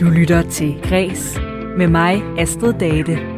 Du lytter til Græs med mig, Astrid Date.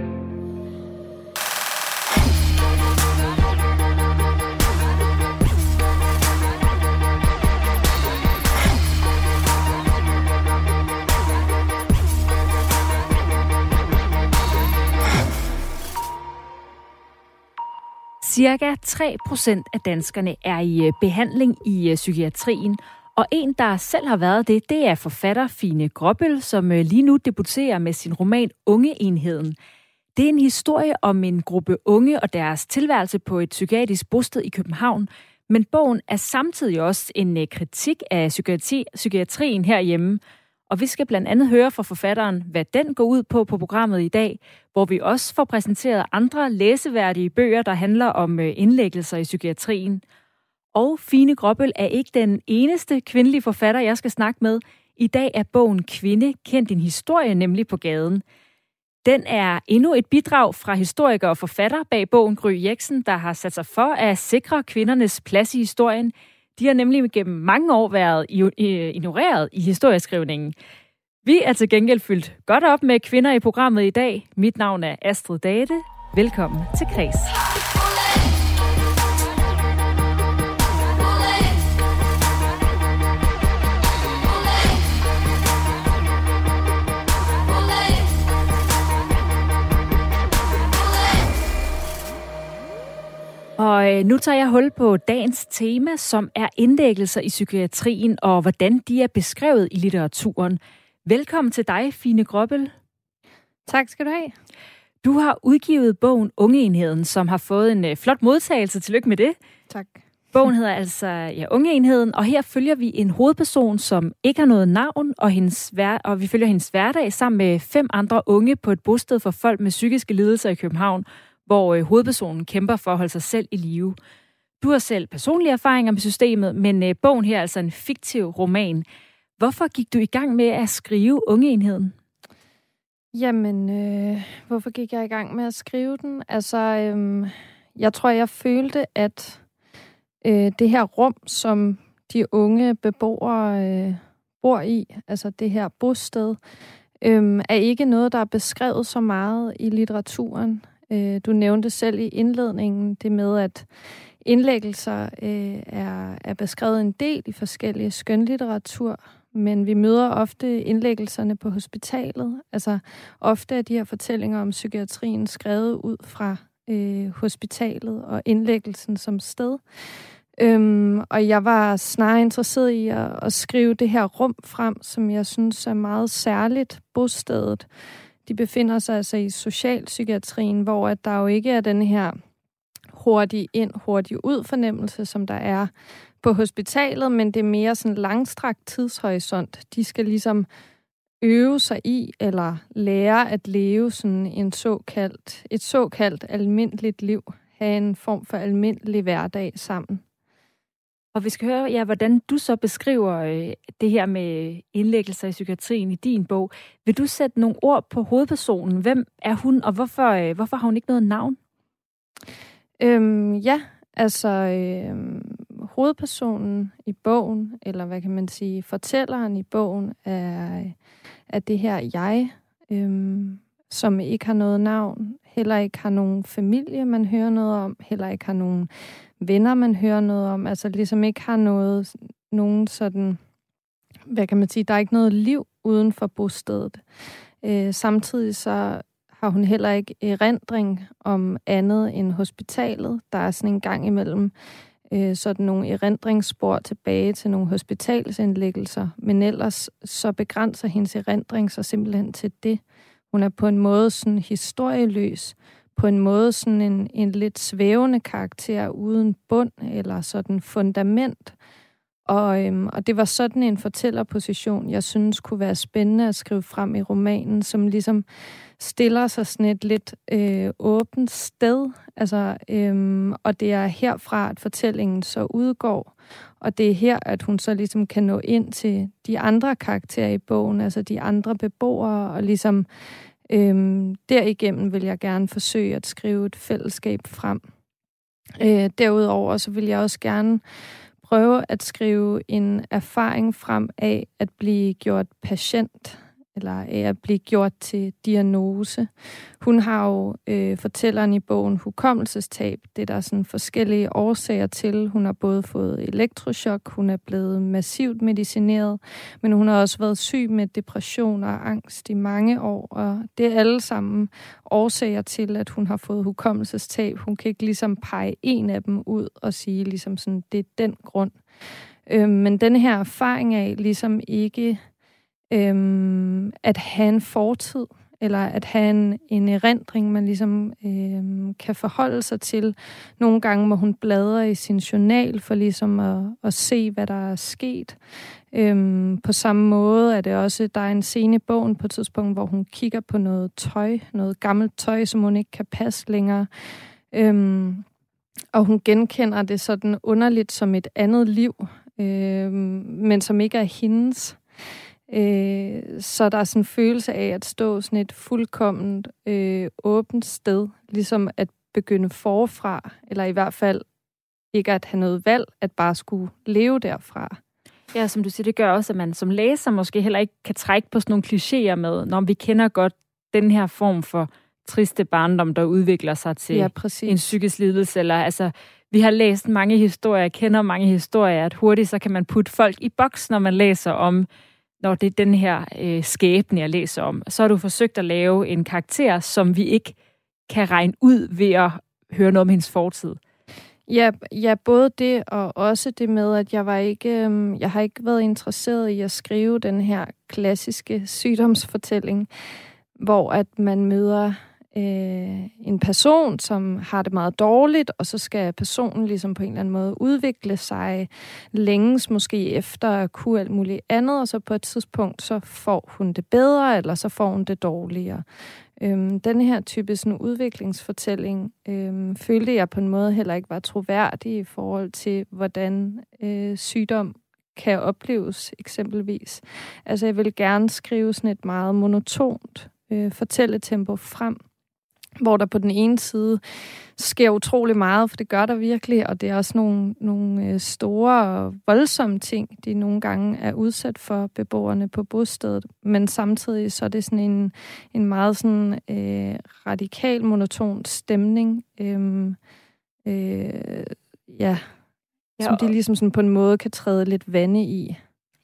Cirka 3% af danskerne er i øh, behandling i øh, psykiatrien, og en, der selv har været det, det er forfatter Fine Gråbøl, som øh, lige nu debuterer med sin roman Ungeenheden. Det er en historie om en gruppe unge og deres tilværelse på et psykiatrisk bosted i København, men bogen er samtidig også en øh, kritik af psykiatri, psykiatrien herhjemme, og vi skal blandt andet høre fra forfatteren, hvad den går ud på på programmet i dag, hvor vi også får præsenteret andre læseværdige bøger, der handler om øh, indlæggelser i psykiatrien. Og Fine Gråbøl er ikke den eneste kvindelige forfatter, jeg skal snakke med. I dag er bogen Kvinde kendt din historie, nemlig på gaden. Den er endnu et bidrag fra historiker og forfatter bag bogen Gry Jeksen, der har sat sig for at sikre kvindernes plads i historien – de har nemlig gennem mange år været ignoreret i historieskrivningen. Vi er til gengæld fyldt godt op med kvinder i programmet i dag. Mit navn er Astrid Date. Velkommen til Kreds. Og øh, nu tager jeg hul på dagens tema, som er indlæggelser i psykiatrien og hvordan de er beskrevet i litteraturen. Velkommen til dig, Fine Gråbel. Tak skal du have. Du har udgivet bogen Ungeenheden, som har fået en øh, flot modtagelse. Tillykke med det. Tak. Bogen hedder altså ja, Ungeenheden, og her følger vi en hovedperson, som ikke har noget navn, og, hendes hver- og vi følger hendes hverdag sammen med fem andre unge på et bosted for folk med psykiske lidelser i København, hvor øh, hovedpersonen kæmper for at holde sig selv i live. Du har selv personlige erfaringer med systemet, men øh, bogen her er altså en fiktiv roman. Hvorfor gik du i gang med at skrive Ungeenheden? Jamen, øh, hvorfor gik jeg i gang med at skrive den? Altså, øh, jeg tror, jeg følte, at øh, det her rum, som de unge beboere øh, bor i, altså det her bosted, øh, er ikke noget, der er beskrevet så meget i litteraturen. Øh, du nævnte selv i indledningen det med, at indlæggelser øh, er, er beskrevet en del i forskellige skønlitteratur, men vi møder ofte indlæggelserne på hospitalet. Altså ofte er de her fortællinger om psykiatrien skrevet ud fra øh, hospitalet og indlæggelsen som sted. Øhm, og jeg var snarere interesseret i at, at skrive det her rum frem, som jeg synes er meget særligt bostedet. De befinder sig altså i socialpsykiatrien, hvor at der jo ikke er den her hurtig ind, hurtig ud fornemmelse, som der er på hospitalet, men det er mere sådan langstrakt tidshorisont. De skal ligesom øve sig i eller lære at leve sådan en såkaldt, et såkaldt almindeligt liv, have en form for almindelig hverdag sammen. Og vi skal høre, ja, hvordan du så beskriver øh, det her med indlæggelser i psykiatrien i din bog. Vil du sætte nogle ord på hovedpersonen? Hvem er hun, og hvorfor, øh, hvorfor har hun ikke noget navn? Øhm, ja, altså øh, hovedpersonen i bogen, eller hvad kan man sige, fortælleren i bogen, er, er det her jeg, øh, som ikke har noget navn, heller ikke har nogen familie, man hører noget om, heller ikke har nogen venner, man hører noget om, altså ligesom ikke har noget, nogen sådan, hvad kan man sige, der er ikke noget liv uden for bostedet. Øh, samtidig så har hun heller ikke erindring om andet end hospitalet. Der er sådan en gang imellem øh, sådan nogle erindringsspor tilbage til nogle hospitalsindlæggelser, men ellers så begrænser hendes erindring sig simpelthen til det. Hun er på en måde sådan historieløs, på en måde sådan en, en lidt svævende karakter uden bund eller sådan fundament. Og, øhm, og det var sådan en fortællerposition, jeg synes kunne være spændende at skrive frem i romanen, som ligesom stiller sig sådan et lidt øh, åbent sted. Altså, øhm, og det er herfra, at fortællingen så udgår. Og det er her, at hun så ligesom kan nå ind til de andre karakterer i bogen, altså de andre beboere, og ligesom Øhm, derigennem vil jeg gerne forsøge at skrive et fællesskab frem. Øh, derudover så vil jeg også gerne prøve at skrive en erfaring frem af at blive gjort patient eller af at blive gjort til diagnose. Hun har jo, øh, fortælleren i bogen, hukommelsestab. Det er der sådan forskellige årsager til. Hun har både fået elektroshock, hun er blevet massivt medicineret, men hun har også været syg med depression og angst i mange år, og det er alle sammen årsager til, at hun har fået hukommelsestab. Hun kan ikke ligesom pege en af dem ud og sige ligesom sådan, det er den grund. Øh, men den her erfaring af ligesom ikke øhm, at have en fortid, eller at have en, en erindring, man ligesom øhm, kan forholde sig til. Nogle gange må hun bladre i sin journal for ligesom at, at se, hvad der er sket. Øhm, på samme måde er det også, der er en scene i bogen på et tidspunkt, hvor hun kigger på noget tøj, noget gammelt tøj, som hun ikke kan passe længere. Øhm, og hun genkender det sådan underligt som et andet liv, øhm, men som ikke er hendes. Øh, så der er sådan en følelse af at stå sådan et fuldkomment øh, åbent sted, ligesom at begynde forfra, eller i hvert fald ikke at have noget valg, at bare skulle leve derfra. Ja, som du siger, det gør også, at man som læser måske heller ikke kan trække på sådan nogle klichéer med, når vi kender godt den her form for triste barndom, der udvikler sig til ja, en psykisk lidelse. Eller, altså, vi har læst mange historier, kender mange historier, at hurtigt så kan man putte folk i boks, når man læser om når det er den her øh, skæbne, jeg læser om, så har du forsøgt at lave en karakter, som vi ikke kan regne ud ved at høre noget om hendes fortid. Ja, ja, både det og også det med, at jeg var ikke, øhm, jeg har ikke været interesseret i at skrive den her klassiske sygdomsfortælling, hvor at man møder øh, en person, som har det meget dårligt, og så skal personen ligesom på en eller anden måde udvikle sig længes måske efter at kunne alt muligt andet, og så på et tidspunkt, så får hun det bedre, eller så får hun det dårligere. Øhm, den her type sådan, udviklingsfortælling øhm, følte jeg på en måde heller ikke var troværdig i forhold til, hvordan øh, sygdom kan opleves eksempelvis. Altså jeg vil gerne skrive sådan et meget monotont øh, fortælletempo frem, hvor der på den ene side sker utrolig meget, for det gør der virkelig, og det er også nogle, nogle øh, store og voldsomme ting, de nogle gange er udsat for beboerne på bostedet. Men samtidig så er det sådan en, en meget sådan øh, radikal, monoton stemning, øh, øh, ja, ja, som de ligesom sådan på en måde kan træde lidt vande i.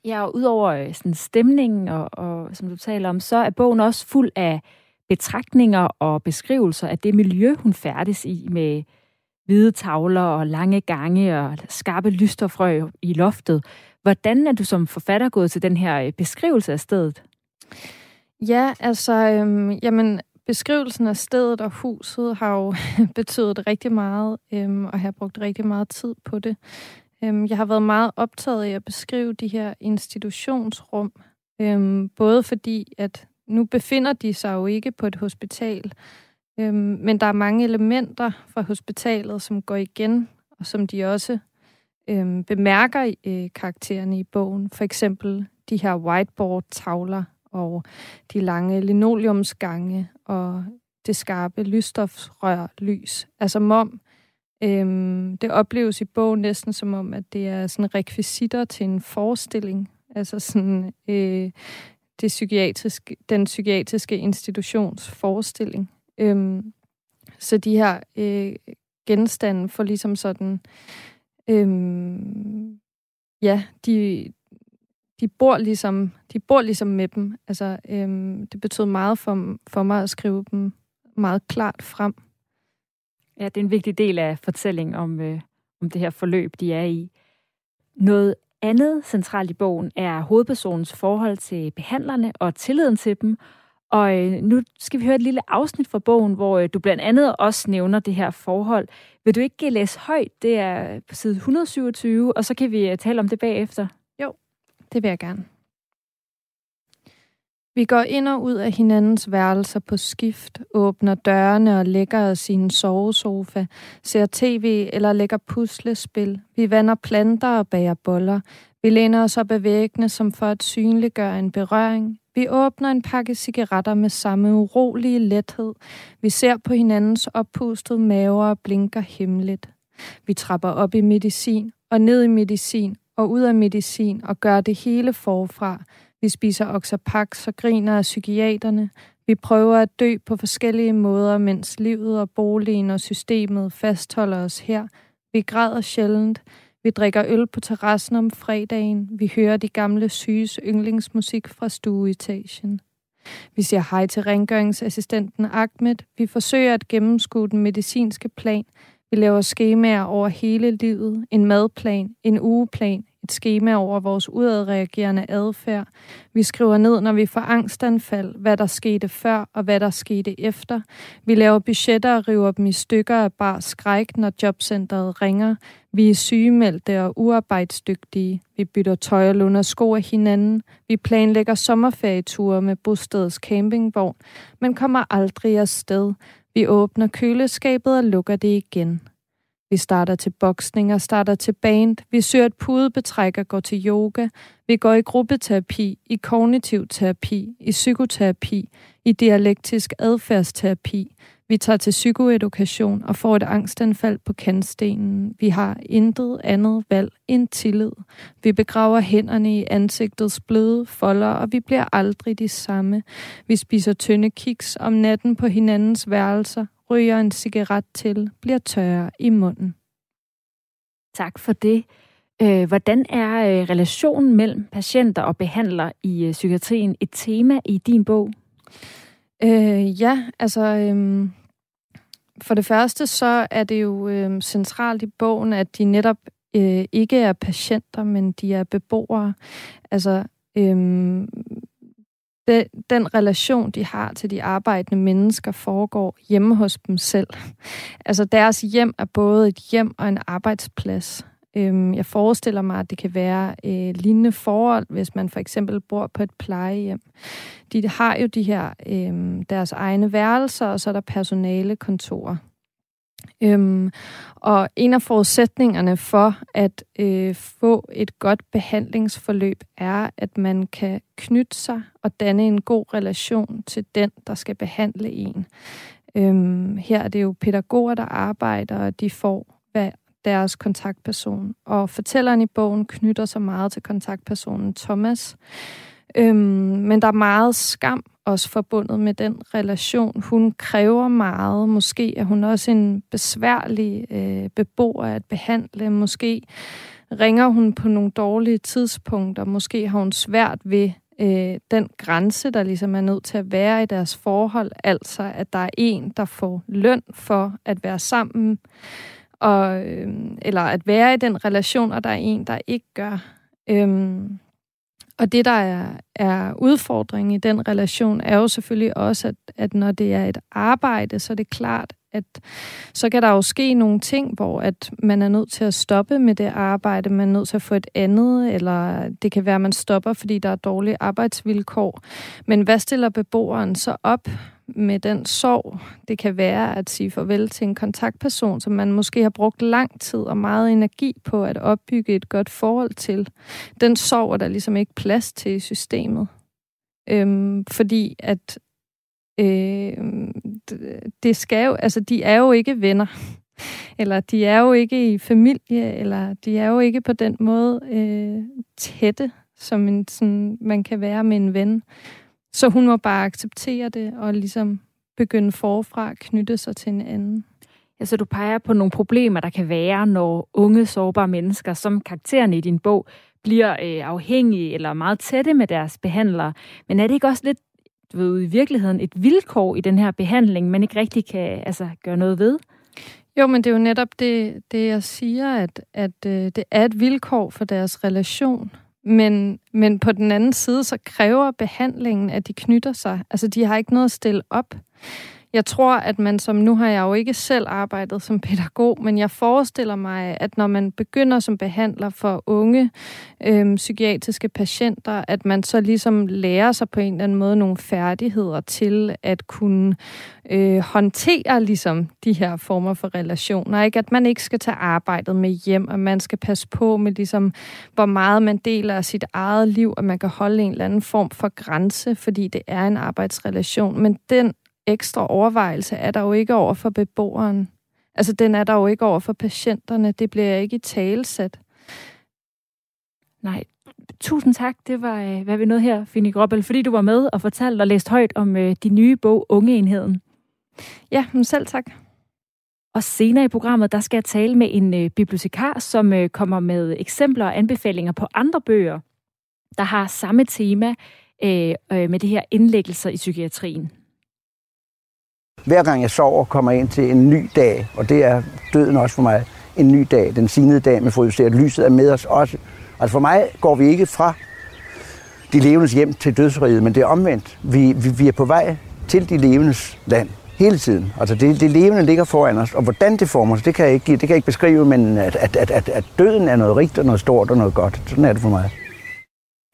Ja, og udover øh, sådan stemningen, og, og som du taler om, så er bogen også fuld af betragtninger og beskrivelser af det miljø, hun færdes i med hvide tavler og lange gange og skarpe lysterfrø i loftet. Hvordan er du som forfatter gået til den her øh, beskrivelse af stedet? Ja, altså, øhm, jamen, beskrivelsen af stedet og huset har jo betydet rigtig meget, øhm, og jeg har brugt rigtig meget tid på det. Øhm, jeg har været meget optaget af at beskrive de her institutionsrum, øhm, både fordi, at nu befinder de sig jo ikke på et hospital, øhm, men der er mange elementer fra hospitalet, som går igen, og som de også øhm, bemærker øh, karaktererne i bogen. For eksempel de her whiteboard-tavler og de lange linoleumsgange og det skarpe lysstofrør lys. Altså om øhm, det opleves i bogen næsten som om, at det er sådan rekvisitter til en forestilling. Altså sådan øh, det psykiatriske, den psykiatriske institutions forestilling. Øhm, så de her øh, genstande for ligesom sådan, øhm, ja, de, de bor ligesom, de bor ligesom med dem. Altså, øhm, det betød meget for, for mig at skrive dem meget klart frem. Ja, det er en vigtig del af fortællingen om, øh, om det her forløb, de er i. Noget andet centralt i bogen er hovedpersonens forhold til behandlerne og tilliden til dem. Og øh, nu skal vi høre et lille afsnit fra bogen, hvor øh, du blandt andet også nævner det her forhold. Vil du ikke læse højt? Det er på side 127, og så kan vi øh, tale om det bagefter. Jo, det vil jeg gerne. Vi går ind og ud af hinandens værelser på skift, åbner dørene og lægger os i en sovesofa, ser tv eller lægger puslespil. Vi vander planter og bager boller. Vi læner os op ad væggene som for at synliggøre en berøring. Vi åbner en pakke cigaretter med samme urolige lethed. Vi ser på hinandens oppustede maver og blinker hemmeligt. Vi trapper op i medicin og ned i medicin og ud af medicin og gør det hele forfra – vi spiser oxapak, så griner af psykiaterne. Vi prøver at dø på forskellige måder, mens livet og boligen og systemet fastholder os her. Vi græder sjældent. Vi drikker øl på terrassen om fredagen. Vi hører de gamle syges yndlingsmusik fra stueetagen. Vi siger hej til rengøringsassistenten Ahmed. Vi forsøger at gennemskue den medicinske plan. Vi laver skemaer over hele livet. En madplan, en ugeplan, et skema over vores udadreagerende adfærd. Vi skriver ned, når vi får angstanfald, hvad der skete før og hvad der skete efter. Vi laver budgetter og river dem i stykker af bare skræk, når jobcentret ringer. Vi er sygemeldte og uarbejdsdygtige. Vi bytter tøj og lunder sko af hinanden. Vi planlægger sommerferieture med bostedets campingvogn, men kommer aldrig afsted. Vi åbner køleskabet og lukker det igen. Vi starter til boksning og starter til band. Vi søger et pudebetræk og går til yoga. Vi går i gruppeterapi, i kognitiv terapi, i psykoterapi, i dialektisk adfærdsterapi. Vi tager til psykoedukation og får et angstanfald på kantstenen. Vi har intet andet valg end tillid. Vi begraver hænderne i ansigtets bløde folder, og vi bliver aldrig de samme. Vi spiser tynde kiks om natten på hinandens værelser, ryger en cigaret til, bliver tørre i munden. Tak for det. Øh, hvordan er øh, relationen mellem patienter og behandlere i øh, psykiatrien et tema i din bog? Øh, ja, altså øhm, for det første så er det jo øhm, centralt i bogen, at de netop øh, ikke er patienter, men de er beboere. Altså øhm, det, den relation, de har til de arbejdende mennesker, foregår hjemme hos dem selv. Altså deres hjem er både et hjem og en arbejdsplads. Øhm, jeg forestiller mig, at det kan være øh, lignende forhold, hvis man for eksempel bor på et plejehjem. De har jo de her øh, deres egne værelser, og så er der personalekontorer. Øhm, og en af forudsætningerne for at øh, få et godt behandlingsforløb er, at man kan knytte sig og danne en god relation til den, der skal behandle en. Øhm, her er det jo pædagoger, der arbejder, og de får hvad deres kontaktperson. Og fortælleren i bogen knytter sig meget til kontaktpersonen Thomas. Øhm, men der er meget skam også forbundet med den relation. Hun kræver meget. Måske er hun også en besværlig øh, beboer at behandle. Måske ringer hun på nogle dårlige tidspunkter. Måske har hun svært ved øh, den grænse, der ligesom er nødt til at være i deres forhold. Altså, at der er en, der får løn for at være sammen, og, øh, eller at være i den relation, og der er en, der ikke gør. Øh, og det, der er, er udfordringen i den relation, er jo selvfølgelig også, at, at når det er et arbejde, så er det klart, at så kan der jo ske nogle ting, hvor at man er nødt til at stoppe med det arbejde, man er nødt til at få et andet, eller det kan være, at man stopper, fordi der er dårlige arbejdsvilkår. Men hvad stiller beboeren så op med den sorg, det kan være at sige farvel til en kontaktperson, som man måske har brugt lang tid og meget energi på at opbygge et godt forhold til. Den sorg er der ligesom ikke plads til i systemet. Øhm, fordi at øh, det skal jo, altså de er jo ikke venner, eller de er jo ikke i familie, eller de er jo ikke på den måde øh, tætte, som en, sådan, man kan være med en ven. Så hun må bare acceptere det og ligesom begynde forfra at knytte sig til en anden. Altså du peger på nogle problemer, der kan være, når unge, sårbare mennesker, som karaktererne i din bog, bliver øh, afhængige eller meget tætte med deres behandlere. Men er det ikke også lidt du ved, i virkeligheden et vilkår i den her behandling, man ikke rigtig kan altså, gøre noget ved? Jo, men det er jo netop det, det jeg siger, at, at øh, det er et vilkår for deres relation. Men, men på den anden side, så kræver behandlingen, at de knytter sig. Altså, de har ikke noget at stille op. Jeg tror, at man som, nu har jeg jo ikke selv arbejdet som pædagog, men jeg forestiller mig, at når man begynder som behandler for unge øhm, psykiatriske patienter, at man så ligesom lærer sig på en eller anden måde nogle færdigheder til at kunne øh, håndtere ligesom de her former for relationer. Ikke? At man ikke skal tage arbejdet med hjem, og man skal passe på med ligesom, hvor meget man deler af sit eget liv, og man kan holde en eller anden form for grænse, fordi det er en arbejdsrelation. Men den ekstra overvejelse er der jo ikke over for beboeren. Altså, den er der jo ikke over for patienterne. Det bliver ikke i talesat. Nej, tusind tak. Det var, øh, hvad vi nåede her, Fini Grobbel, fordi du var med og fortalte og læste højt om øh, de nye bog Ungeenheden. Ja, men selv tak. Og senere i programmet, der skal jeg tale med en øh, bibliotekar, som øh, kommer med eksempler og anbefalinger på andre bøger, der har samme tema øh, øh, med det her indlæggelser i psykiatrien. Hver gang jeg sover, kommer jeg ind til en ny dag, og det er døden også for mig. En ny dag, den signede dag med fryd, at lyset er med os også. Altså for mig går vi ikke fra de levendes hjem til dødsriget, men det er omvendt. Vi, vi, vi er på vej til de levendes land hele tiden. Altså det, det levende ligger foran os, og hvordan det former sig, det kan jeg ikke, det kan jeg ikke beskrive, men at, at, at, at, at døden er noget rigtigt og noget stort og noget godt. Sådan er det for mig.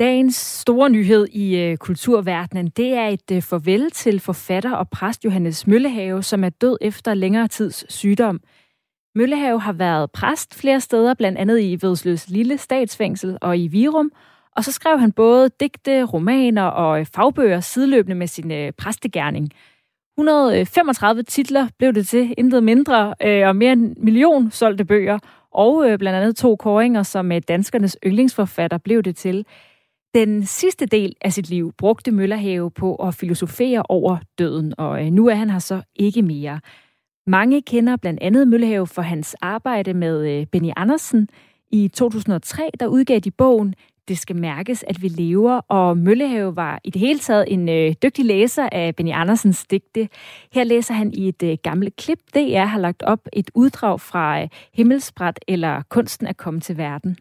Dagens store nyhed i øh, kulturverdenen, det er et øh, farvel til forfatter og præst Johannes Møllehave, som er død efter længere tids sygdom. Møllehave har været præst flere steder, blandt andet i Vedsløs Lille Statsfængsel og i Virum, og så skrev han både digte, romaner og øh, fagbøger sideløbende med sin øh, præstegærning. 135 titler blev det til, intet mindre, øh, og mere end en million solgte bøger, og øh, blandt andet to koringer, som danskernes yndlingsforfatter blev det til. Den sidste del af sit liv brugte Møllerhave på at filosofere over døden, og øh, nu er han her så ikke mere. Mange kender blandt andet Møllerhave for hans arbejde med øh, Benny Andersen. I 2003 der udgav de bogen Det skal mærkes, at vi lever, og Møllehave var i det hele taget en øh, dygtig læser af Benny Andersens digte. Her læser han i et øh, gammelt klip, DR har lagt op et uddrag fra øh, Himmelsbræt eller Kunsten at komme til verden.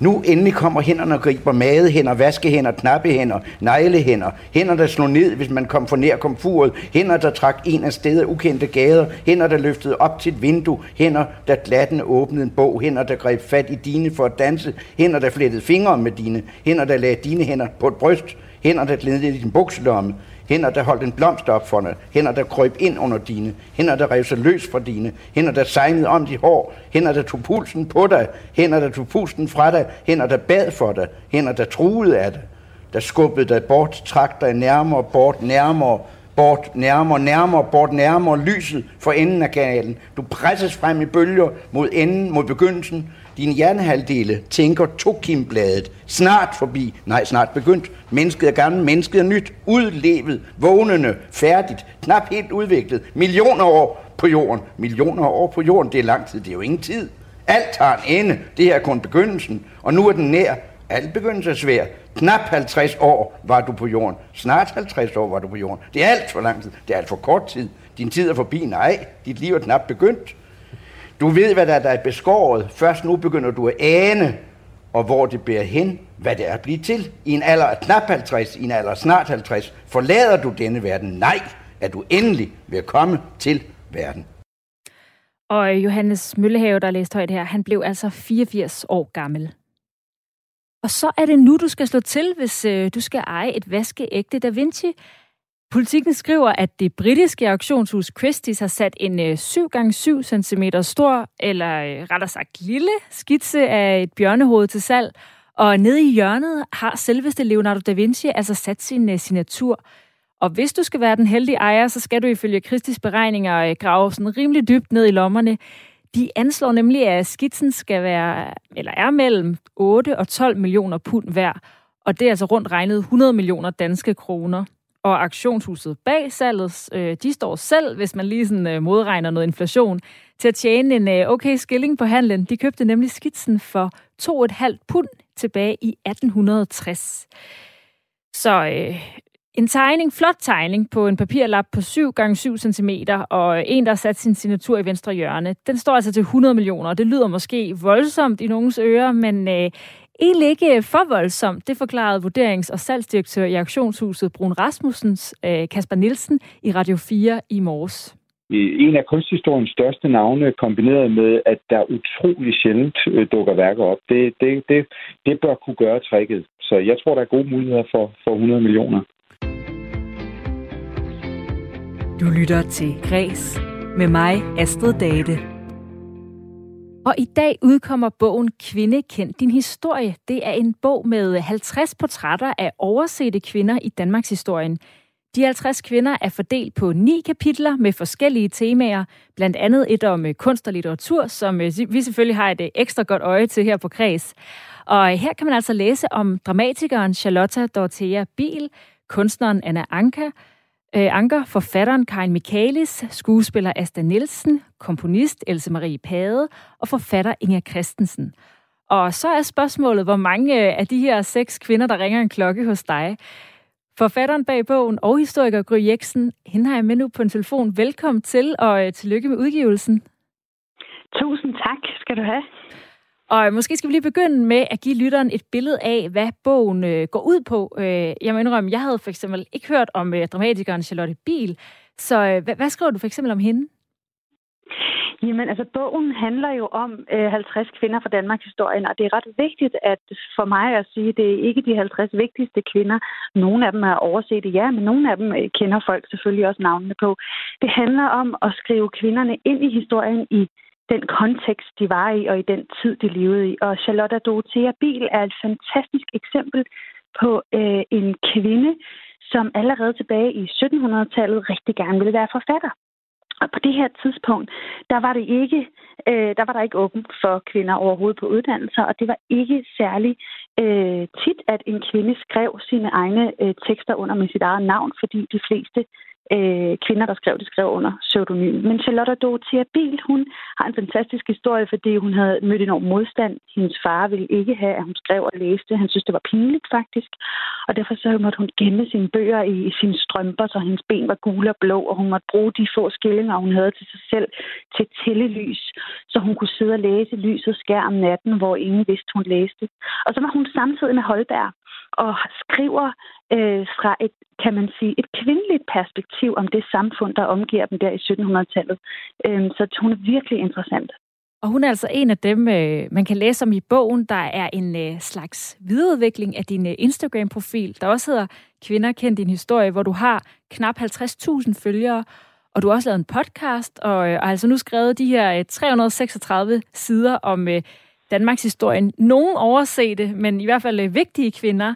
Nu endelig kommer hænderne og griber madehænder, vaskehænder, knappehænder, neglehænder, hænder, der slog ned, hvis man kom for nær komfuret, hænder, der trak en af steder ukendte gader, hænder, der løftede op til et vindue, hænder, der glatten åbnede en bog, hænder, der greb fat i dine for at danse, hænder, der flettede fingre med dine, hænder, der lagde dine hænder på et bryst, hænder, der gled i din bukselomme, hænder, der holdt en blomst op for dig, hænder, der krøb ind under dine, hænder, der rev sig løs fra dine, hænder, der sejlede om dit hår, hænder, der tog pulsen på dig, hænder, der tog pulsen fra dig, hænder, der bad for dig, hænder, der truede af dig, der skubbede dig bort, trak dig nærmere, bort, nærmere, bort, nærmere, nærmere, bort, nærmere lyset for enden af kanalen. Du presses frem i bølger mod enden, mod begyndelsen. Dine hjernehalvdele tænker tokimbladet. Snart forbi. Nej, snart begyndt. Mennesket er gammel, mennesket er nyt. Udlevet, vågnende, færdigt, knap helt udviklet. Millioner år på jorden. Millioner år på jorden, det er lang tid, det er jo ingen tid. Alt har en ende. Det her er kun begyndelsen. Og nu er den nær. Alt begyndelse er svær. Knap 50 år var du på jorden. Snart 50 år var du på jorden. Det er alt for lang tid. Det er alt for kort tid. Din tid er forbi. Nej, dit liv er knap begyndt. Du ved, hvad der er, der er beskåret. Først nu begynder du at ane, og hvor det bærer hen, hvad det er at blive til. I en alder af knap 50, i en alder af snart 50, forlader du denne verden. Nej, er du endelig ved at komme til verden. Og Johannes Møllehave, der læste højt her, han blev altså 84 år gammel. Og så er det nu, du skal slå til, hvis øh, du skal eje et vaskeægte Da Vinci. Politikken skriver, at det britiske auktionshus Christie's har sat en øh, 7x7 cm stor, eller øh, rettere sagt lille, skitse af et bjørnehoved til salg. Og nede i hjørnet har selveste Leonardo da Vinci altså sat sin øh, signatur. Og hvis du skal være den heldige ejer, så skal du ifølge Christis beregninger grave sådan rimelig dybt ned i lommerne. De anslår nemlig, at skitsen skal være, eller er mellem 8 og 12 millioner pund værd. Og det er altså rundt regnet 100 millioner danske kroner. Og auktionshuset bag salget, øh, de står selv, hvis man lige sådan, øh, modregner noget inflation, til at tjene en øh, okay skilling på handlen. De købte nemlig skitsen for 2,5 pund tilbage i 1860. Så øh, en tegning, flot tegning på en papirlap på 7 x 7 cm, og en, der har sat sin signatur i venstre hjørne, den står altså til 100 millioner. Det lyder måske voldsomt i nogens ører, men øh, egentlig ikke for voldsomt. Det forklarede vurderings- og salgsdirektør i auktionshuset Brun Rasmussens øh, Kasper Nielsen i Radio 4 i morges. En af kunsthistoriens største navne, kombineret med, at der utrolig sjældent øh, dukker værker op, det, det, det, det bør kunne gøre tricket. Så jeg tror, der er gode muligheder for, for 100 millioner. Du lytter til Græs med mig, Astrid Date. Og i dag udkommer bogen Kvinde kend din historie. Det er en bog med 50 portrætter af oversete kvinder i Danmarks historien. De 50 kvinder er fordelt på ni kapitler med forskellige temaer, blandt andet et om øh, kunst og litteratur, som øh, vi selvfølgelig har et øh, ekstra godt øje til her på Kreds. Og her kan man altså læse om dramatikeren Charlotta Dorothea Biel, kunstneren Anna Anker, Øh, Anker, forfatteren Karin Michaelis, skuespiller Asta Nielsen, komponist Else Marie Pade og forfatter Inger Christensen. Og så er spørgsmålet, hvor mange øh, af de her seks kvinder, der ringer en klokke hos dig. Forfatteren bag bogen og historiker Gry Jeksen, hende har jeg med nu på en telefon. Velkommen til, og øh, tillykke med udgivelsen. Tusind tak skal du have. Og måske skal vi lige begynde med at give lytteren et billede af, hvad bogen øh, går ud på. Øh, jeg må indrømme, jeg havde for eksempel ikke hørt om øh, dramatikeren Charlotte Biel. Så øh, hvad, hvad skriver du for eksempel om hende? Jamen, altså, bogen handler jo om øh, 50 kvinder fra Danmarks historie, og det er ret vigtigt at for mig at sige, at det er ikke de 50 vigtigste kvinder. Nogle af dem er overset, ja, men nogle af dem øh, kender folk selvfølgelig også navnene på. Det handler om at skrive kvinderne ind i historien i den kontekst, de var i, og i den tid, de levede i. Og Charlotte Dorothea Biel er et fantastisk eksempel på øh, en kvinde, som allerede tilbage i 1700-tallet rigtig gerne ville være forfatter. Og på det her tidspunkt, der var det ikke, øh, der var der ikke åbent for kvinder overhovedet på uddannelser, og det var ikke særlig øh, tit, at en kvinde skrev sine egne øh, tekster under med sit eget navn, fordi de fleste øh, kvinder, der skrev det, skrev under pseudonym. Men Charlotte Dorothea Biel, hun har en fantastisk historie, fordi hun havde mødt enorm modstand. Hendes far ville ikke have, at hun skrev og læste. Han synes, det var pinligt faktisk. Og derfor så måtte hun gemme sine bøger i, i sine strømper, så hendes ben var gule og blå, og hun måtte bruge de få skillinger, hun havde til sig selv, til tællelys, så hun kunne sidde og læse lyset skær om natten, hvor ingen vidste, hun læste. Og så var hun samtidig med Holberg og skriver øh, fra et, kan man sige, et kvindeligt perspektiv om det samfund, der omgiver dem der i 1700-tallet. Øh, så hun er virkelig interessant. Og hun er altså en af dem, øh, man kan læse om i bogen. Der er en øh, slags videreudvikling af din øh, Instagram-profil, der også hedder Kvinder kendt din historie, hvor du har knap 50.000 følgere, og du har også lavet en podcast, og, øh, og altså nu skrevet de her øh, 336 sider om øh, Danmarks historie. Nogle oversete, men i hvert fald øh, vigtige kvinder.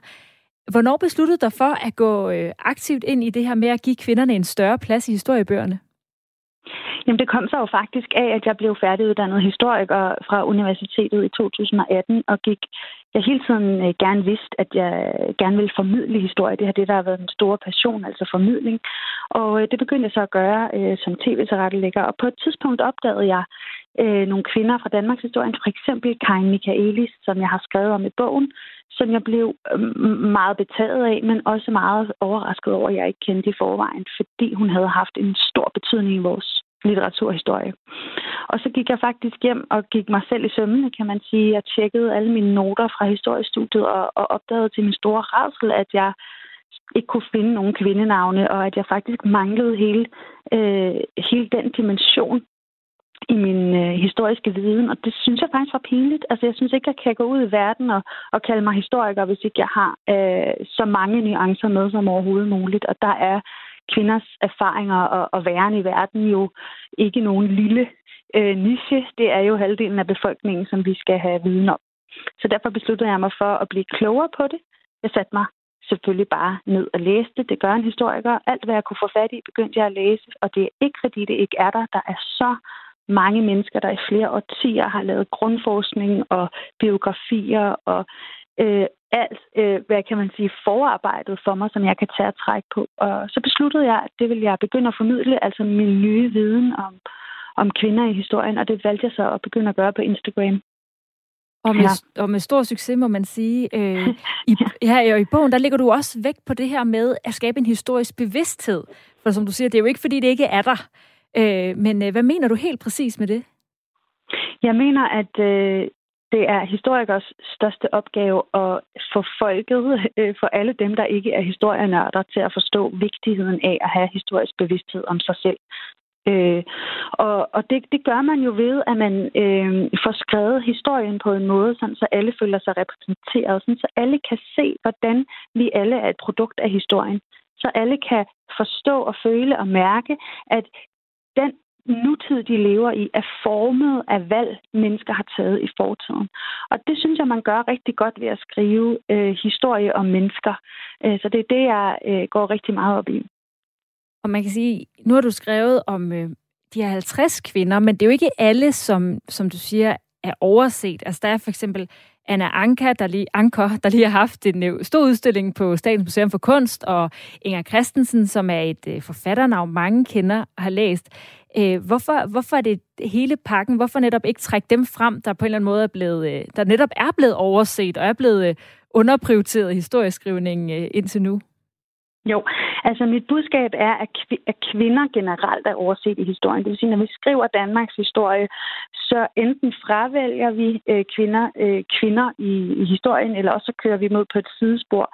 Hvornår besluttede du dig for at gå øh, aktivt ind i det her med at give kvinderne en større plads i historiebøgerne? Jamen, det kom så jo faktisk af, at jeg blev færdiguddannet historiker fra universitetet i 2018 og gik jeg hele tiden øh, gerne vidste, at jeg gerne ville formidle historie. Det har det, der har været en stor passion, altså formidling. Og øh, det begyndte jeg så at gøre øh, som tv-tilrettelægger. Og på et tidspunkt opdagede jeg øh, nogle kvinder fra Danmarks historie, for eksempel Karin Michaelis, som jeg har skrevet om i bogen, som jeg blev øhm, meget betaget af, men også meget overrasket over, at jeg ikke kendte i forvejen, fordi hun havde haft en stor betydning i vores litteraturhistorie. Og så gik jeg faktisk hjem og gik mig selv i sømmene, kan man sige. Jeg tjekkede alle mine noter fra historiestudiet og, og opdagede til min store rædsel, at jeg ikke kunne finde nogen kvindenavne, og at jeg faktisk manglede hele, øh, hele den dimension i min øh, historiske viden, og det synes jeg faktisk var pinligt. Altså, jeg synes ikke, jeg kan gå ud i verden og, og kalde mig historiker, hvis ikke jeg har øh, så mange nuancer med som overhovedet muligt. Og der er kvinders erfaringer og, og væren i verden jo ikke nogen lille øh, niche. Det er jo halvdelen af befolkningen, som vi skal have viden om. Så derfor besluttede jeg mig for at blive klogere på det. Jeg satte mig selvfølgelig bare ned og læste. Det gør en historiker. Alt, hvad jeg kunne få fat i, begyndte jeg at læse. Og det er ikke, fordi det ikke er der. Der er så mange mennesker, der i flere årtier har lavet grundforskning og biografier og øh, alt, øh, hvad kan man sige, forarbejdet for mig, som jeg kan tage og trække på. Og så besluttede jeg, at det vil jeg begynde at formidle, altså min nye viden om, om kvinder i historien, og det valgte jeg så at begynde at gøre på Instagram. Og med, ja. og med stor succes, må man sige. Øh, i, her i bogen, der ligger du også vægt på det her med at skabe en historisk bevidsthed. For som du siger, det er jo ikke, fordi det ikke er der. Øh, men øh, hvad mener du helt præcis med det? Jeg mener, at øh, det er historikers største opgave at få folket, øh, for alle dem, der ikke er historienørder, til at forstå vigtigheden af at have historisk bevidsthed om sig selv. Øh, og og det, det gør man jo ved, at man øh, får skrevet historien på en måde, sådan, så alle føler sig repræsenteret, sådan, så alle kan se, hvordan vi alle er et produkt af historien. Så alle kan forstå og føle og mærke, at den nutid, de lever i, er formet af valg, mennesker har taget i fortiden. Og det synes jeg, man gør rigtig godt ved at skrive øh, historie om mennesker. Øh, så det er det, jeg øh, går rigtig meget op i. Og man kan sige, nu har du skrevet om øh, de her 50 kvinder, men det er jo ikke alle, som, som du siger, er overset. Altså der er for eksempel Anna Anka, der lige, Anker, der lige har haft en øh, stor udstilling på Statens Museum for Kunst, og Inger Christensen, som er et øh, forfatternavn, mange kender og har læst. Øh, hvorfor, hvorfor er det hele pakken? Hvorfor netop ikke trække dem frem, der på en eller anden måde er blevet, øh, der netop er blevet overset og er blevet øh, underprioriteret historieskrivning øh, indtil nu? Jo, altså mit budskab er, at, kv- at kvinder generelt er overset i historien. Det vil sige, når vi skriver Danmarks historie, så enten fravælger vi øh, kvinder, øh, kvinder i, i historien, eller også så kører vi mod på et sidespor.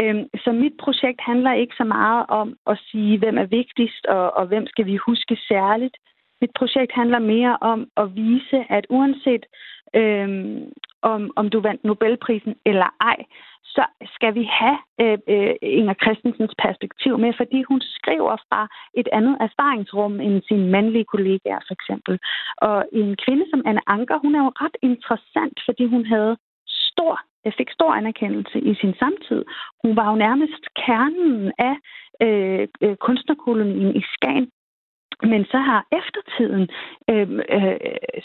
Øhm, så mit projekt handler ikke så meget om at sige, hvem er vigtigst, og, og hvem skal vi huske særligt. Mit projekt handler mere om at vise, at uanset øhm, om, om du vandt Nobelprisen eller ej, så skal vi have øh, øh, Inger Christensens perspektiv med, fordi hun skriver fra et andet erfaringsrum end sine mandlige kollegaer, for eksempel. Og en kvinde som Anne Anker, hun er jo ret interessant, fordi hun havde stor, fik stor anerkendelse i sin samtid. Hun var jo nærmest kernen af øh, øh kunstnerkolonien i Skagen men så har eftertiden øh, øh,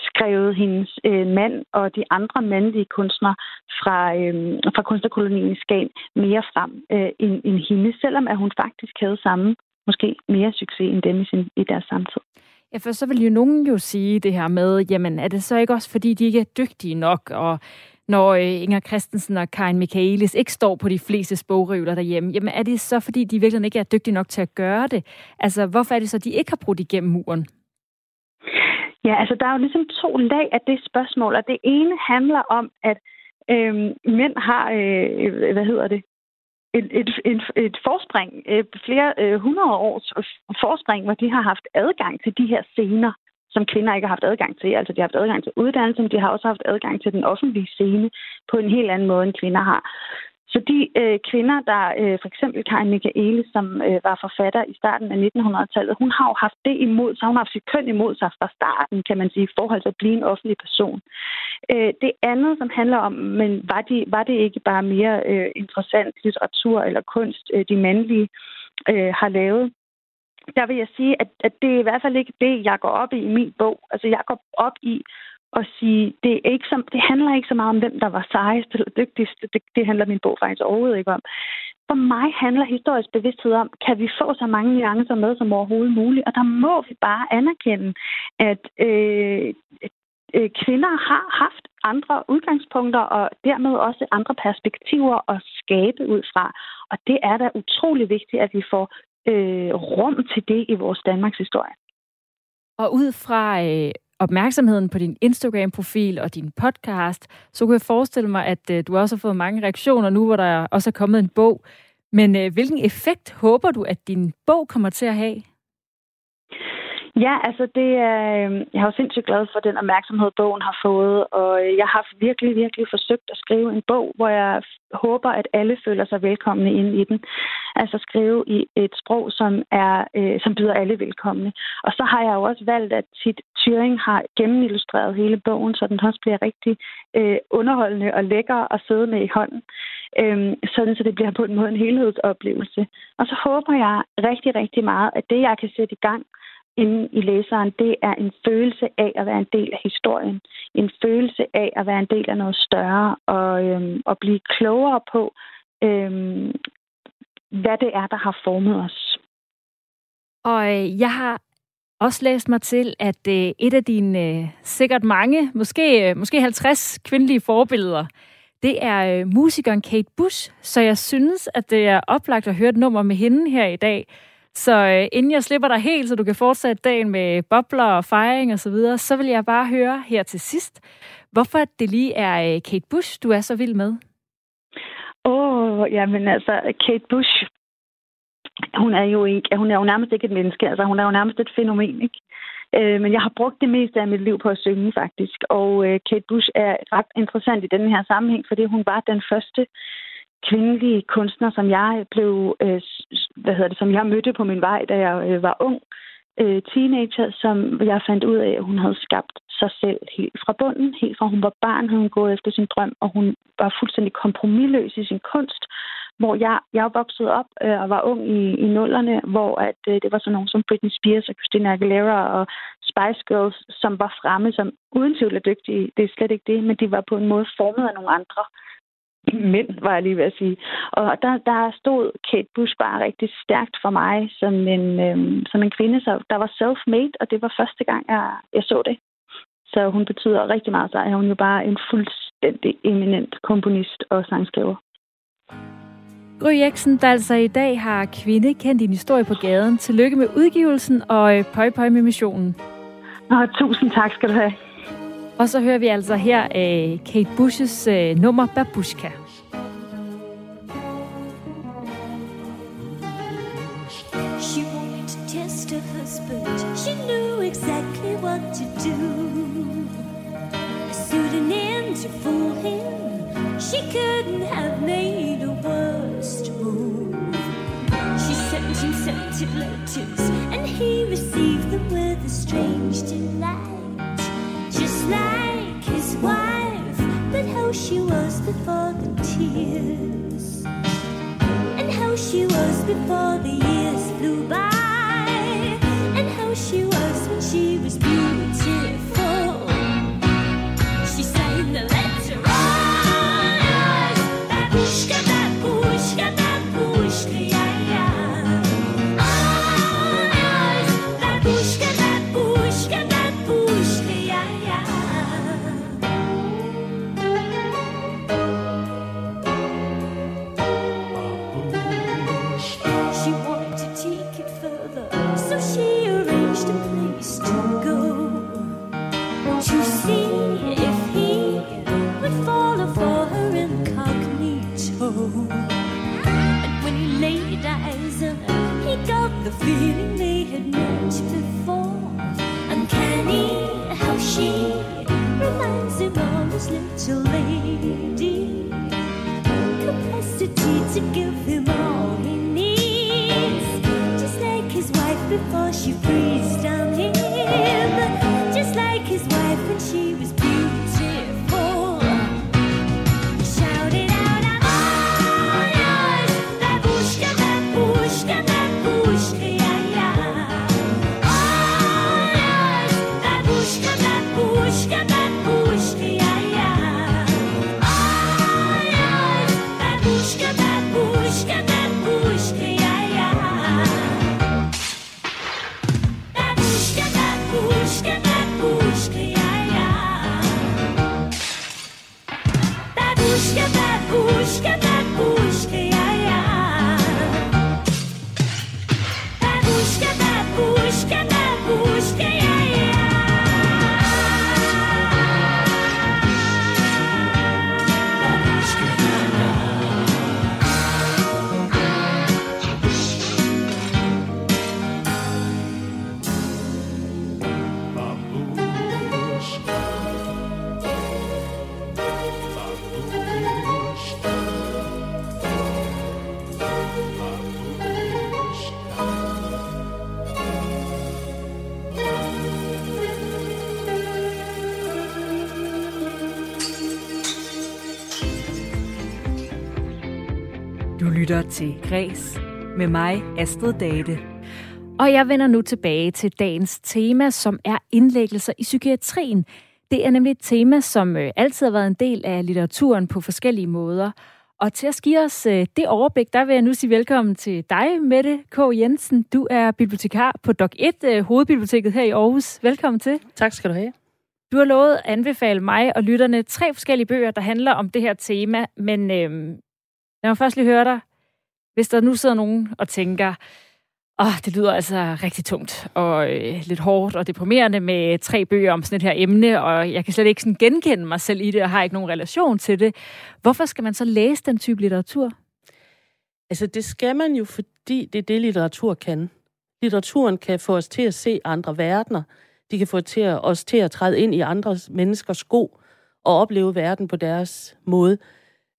skrevet hendes øh, mand og de andre mandlige kunstnere fra, øh, fra kunstnerkolonien i Skagen mere frem øh, end, end hende, selvom at hun faktisk havde samme, måske mere succes end dem i, sin, i deres samtid. Ja, for så vil jo nogen jo sige det her med, jamen er det så ikke også fordi, de ikke er dygtige nok, og når øh, Inger Christensen og Karin Michaelis ikke står på de fleste sprogrøvler derhjemme, jamen er det så, fordi de virkelig ikke er dygtige nok til at gøre det? Altså, hvorfor er det så, de ikke har brudt igennem muren? Ja, altså der er jo ligesom to lag af det spørgsmål, og det ene handler om, at øh, mænd har, øh, hvad hedder det, et, et, et, et forspring, øh, flere øh, hundrede års forspring, hvor de har haft adgang til de her scener som kvinder ikke har haft adgang til. Altså, de har haft adgang til uddannelse, men de har også haft adgang til den offentlige scene på en helt anden måde, end kvinder har. Så de øh, kvinder, der øh, for eksempel Karin Michaele, som øh, var forfatter i starten af 1900-tallet, hun har jo haft det imod sig, hun har haft sit køn imod sig fra starten, kan man sige, i forhold til at blive en offentlig person. Øh, det andet, som handler om, men var, de, var det ikke bare mere øh, interessant litteratur eller kunst, øh, de mandlige øh, har lavet, der vil jeg sige, at, at det er i hvert fald ikke det, jeg går op i i min bog. Altså, jeg går op i at sige, det, er ikke så, det handler ikke så meget om, hvem der var sejest eller dygtigst. Det, det handler min bog faktisk overhovedet ikke om. For mig handler historisk bevidsthed om, kan vi få så mange nuancer med som overhovedet muligt? Og der må vi bare anerkende, at øh, øh, kvinder har haft andre udgangspunkter og dermed også andre perspektiver at skabe ud fra. Og det er da utrolig vigtigt, at vi får øh, rum til det i vores Danmarks historie. Og ud fra øh, opmærksomheden på din Instagram-profil og din podcast, så kunne jeg forestille mig, at øh, du også har fået mange reaktioner nu, hvor der også er kommet en bog. Men øh, hvilken effekt håber du, at din bog kommer til at have? Ja, altså det er, øhm, jeg er jo sindssygt glad for den opmærksomhed, bogen har fået, og øh, jeg har virkelig, virkelig forsøgt at skrive en bog, hvor jeg håber, at alle føler sig velkomne ind i den. Altså skrive i et sprog, som, er, øh, som byder alle velkomne. Og så har jeg jo også valgt, at Tit Turing har gennemillustreret hele bogen, så den også bliver rigtig øh, underholdende og lækker at sidde med i hånden. Øh, sådan så det bliver på en måde en helhedsoplevelse. Og så håber jeg rigtig, rigtig meget, at det, jeg kan sætte i gang, inde i læseren, det er en følelse af at være en del af historien. En følelse af at være en del af noget større og, øhm, og blive klogere på, øhm, hvad det er, der har formet os. Og øh, jeg har også læst mig til, at øh, et af dine øh, sikkert mange, måske, øh, måske 50 kvindelige forbilleder, det er øh, musikeren Kate Bush. Så jeg synes, at det er oplagt at høre et nummer med hende her i dag. Så øh, inden jeg slipper dig helt, så du kan fortsætte dagen med bobler og fejring og så videre, så vil jeg bare høre her til sidst, hvorfor det lige er øh, Kate Bush, du er så vild med. Åh, oh, jamen altså, Kate Bush, hun er jo ikke, hun er jo nærmest ikke et menneske, altså hun er jo nærmest et fænomen, ikke? Øh, men jeg har brugt det meste af mit liv på at synge, faktisk. Og øh, Kate Bush er ret interessant i den her sammenhæng, fordi hun var den første kvindelige kunstner, som jeg blev, øh, hvad hedder det, som jeg mødte på min vej, da jeg øh, var ung øh, teenager, som jeg fandt ud af, at hun havde skabt sig selv helt fra bunden. Helt fra hun var barn, havde hun gået efter sin drøm, og hun var fuldstændig kompromilløs i sin kunst, hvor jeg, jeg voksede op øh, og var ung i, i nullerne, hvor at, øh, det var sådan nogen som Britney Spears og Christina Aguilera og Spice Girls, som var fremme, som uden tvivl er dygtige. Det er slet ikke det, men de var på en måde formet af nogle andre mænd, var jeg lige ved at sige. Og der, der stod Kate Bush bare rigtig stærkt for mig som en, øhm, som en kvinde, så der var self-made, og det var første gang, jeg, jeg så det. Så hun betyder rigtig meget, så er hun jo bare en fuldstændig eminent komponist og sangskriver. Gry Eksen, der altså i dag har kvinde kendt din historie på gaden. Tillykke med udgivelsen og øh, pøj pøj med missionen. Og tusind tak skal du have. Og så hører vi altså her uh, Kate Bushes uh, øh, nummer Babushka. She wanted to test her husband. She knew exactly what to do. A pseudonym to fool him. She couldn't have made a worse move. She sent him scented letters, and he received them with a strange delight she was before the tears, and how she was before the years flew by, and how she was when she was beautiful. Græs med mig, Astrid Date. Og jeg vender nu tilbage til dagens tema, som er indlæggelser i psykiatrien. Det er nemlig et tema, som øh, altid har været en del af litteraturen på forskellige måder. Og til at give os øh, det overblik, der vil jeg nu sige velkommen til dig, Mette K. Jensen. Du er bibliotekar på Dok 1, øh, hovedbiblioteket her i Aarhus. Velkommen til. Tak skal du have. Du har lovet at anbefale mig og lytterne tre forskellige bøger, der handler om det her tema, men øh, lad mig først lige høre dig. Hvis der nu sidder nogen og tænker, åh, oh, det lyder altså rigtig tungt og øh, lidt hårdt og deprimerende med tre bøger om sådan et her emne, og jeg kan slet ikke sådan genkende mig selv i det og har ikke nogen relation til det. Hvorfor skal man så læse den type litteratur? Altså, det skal man jo, fordi det er det, litteratur kan. Litteraturen kan få os til at se andre verdener. De kan få til at, os til at træde ind i andre menneskers sko og opleve verden på deres måde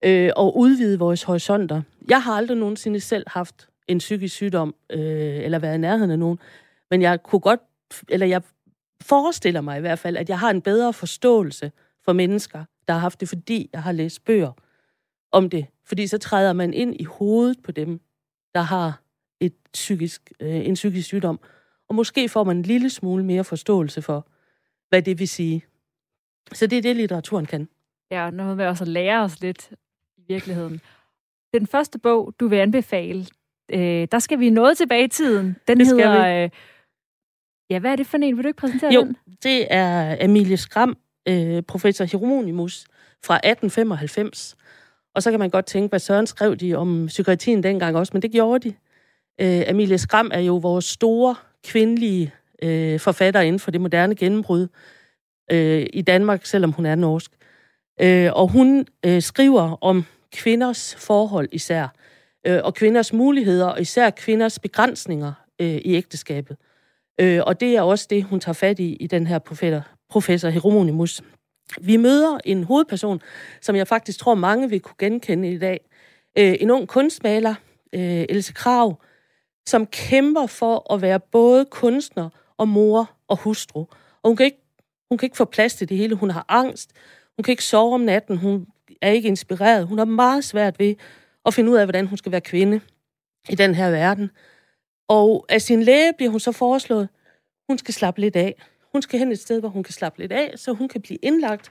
øh, og udvide vores horisonter. Jeg har aldrig nogensinde selv haft en psykisk sygdom, øh, eller været i nærheden af nogen, men jeg kunne godt, eller jeg forestiller mig i hvert fald, at jeg har en bedre forståelse for mennesker, der har haft det, fordi jeg har læst bøger om det. Fordi så træder man ind i hovedet på dem, der har et psykisk, øh, en psykisk sygdom. Og måske får man en lille smule mere forståelse for, hvad det vil sige. Så det er det, litteraturen kan. Ja, noget med også at lære os lidt i virkeligheden. Den første bog, du vil anbefale, øh, der skal vi noget tilbage i tiden. Den Det hedder... Øh, ja, hvad er det for en? Vil du ikke præsentere Jo, den? det er Emilie Skram, øh, professor Hieronymus fra 1895. Og så kan man godt tænke, hvad Søren skrev de om psykiatrien dengang også, men det gjorde de. Øh, Emilie Skram er jo vores store kvindelige øh, forfatter inden for det moderne gennembrud øh, i Danmark, selvom hun er norsk. Øh, og hun øh, skriver om kvinders forhold især, øh, og kvinders muligheder, og især kvinders begrænsninger øh, i ægteskabet. Øh, og det er også det, hun tager fat i i den her professor, professor Hieronymus. Vi møder en hovedperson, som jeg faktisk tror, mange vil kunne genkende i dag. Øh, en ung kunstmaler, øh, Else Krav, som kæmper for at være både kunstner og mor og hustru. Og hun kan ikke, hun kan ikke få plads til det hele. Hun har angst. Hun kan ikke sove om natten. Hun er ikke inspireret. Hun har meget svært ved at finde ud af, hvordan hun skal være kvinde i den her verden. Og af sin læge bliver hun så foreslået, hun skal slappe lidt af. Hun skal hen et sted, hvor hun kan slappe lidt af, så hun kan blive indlagt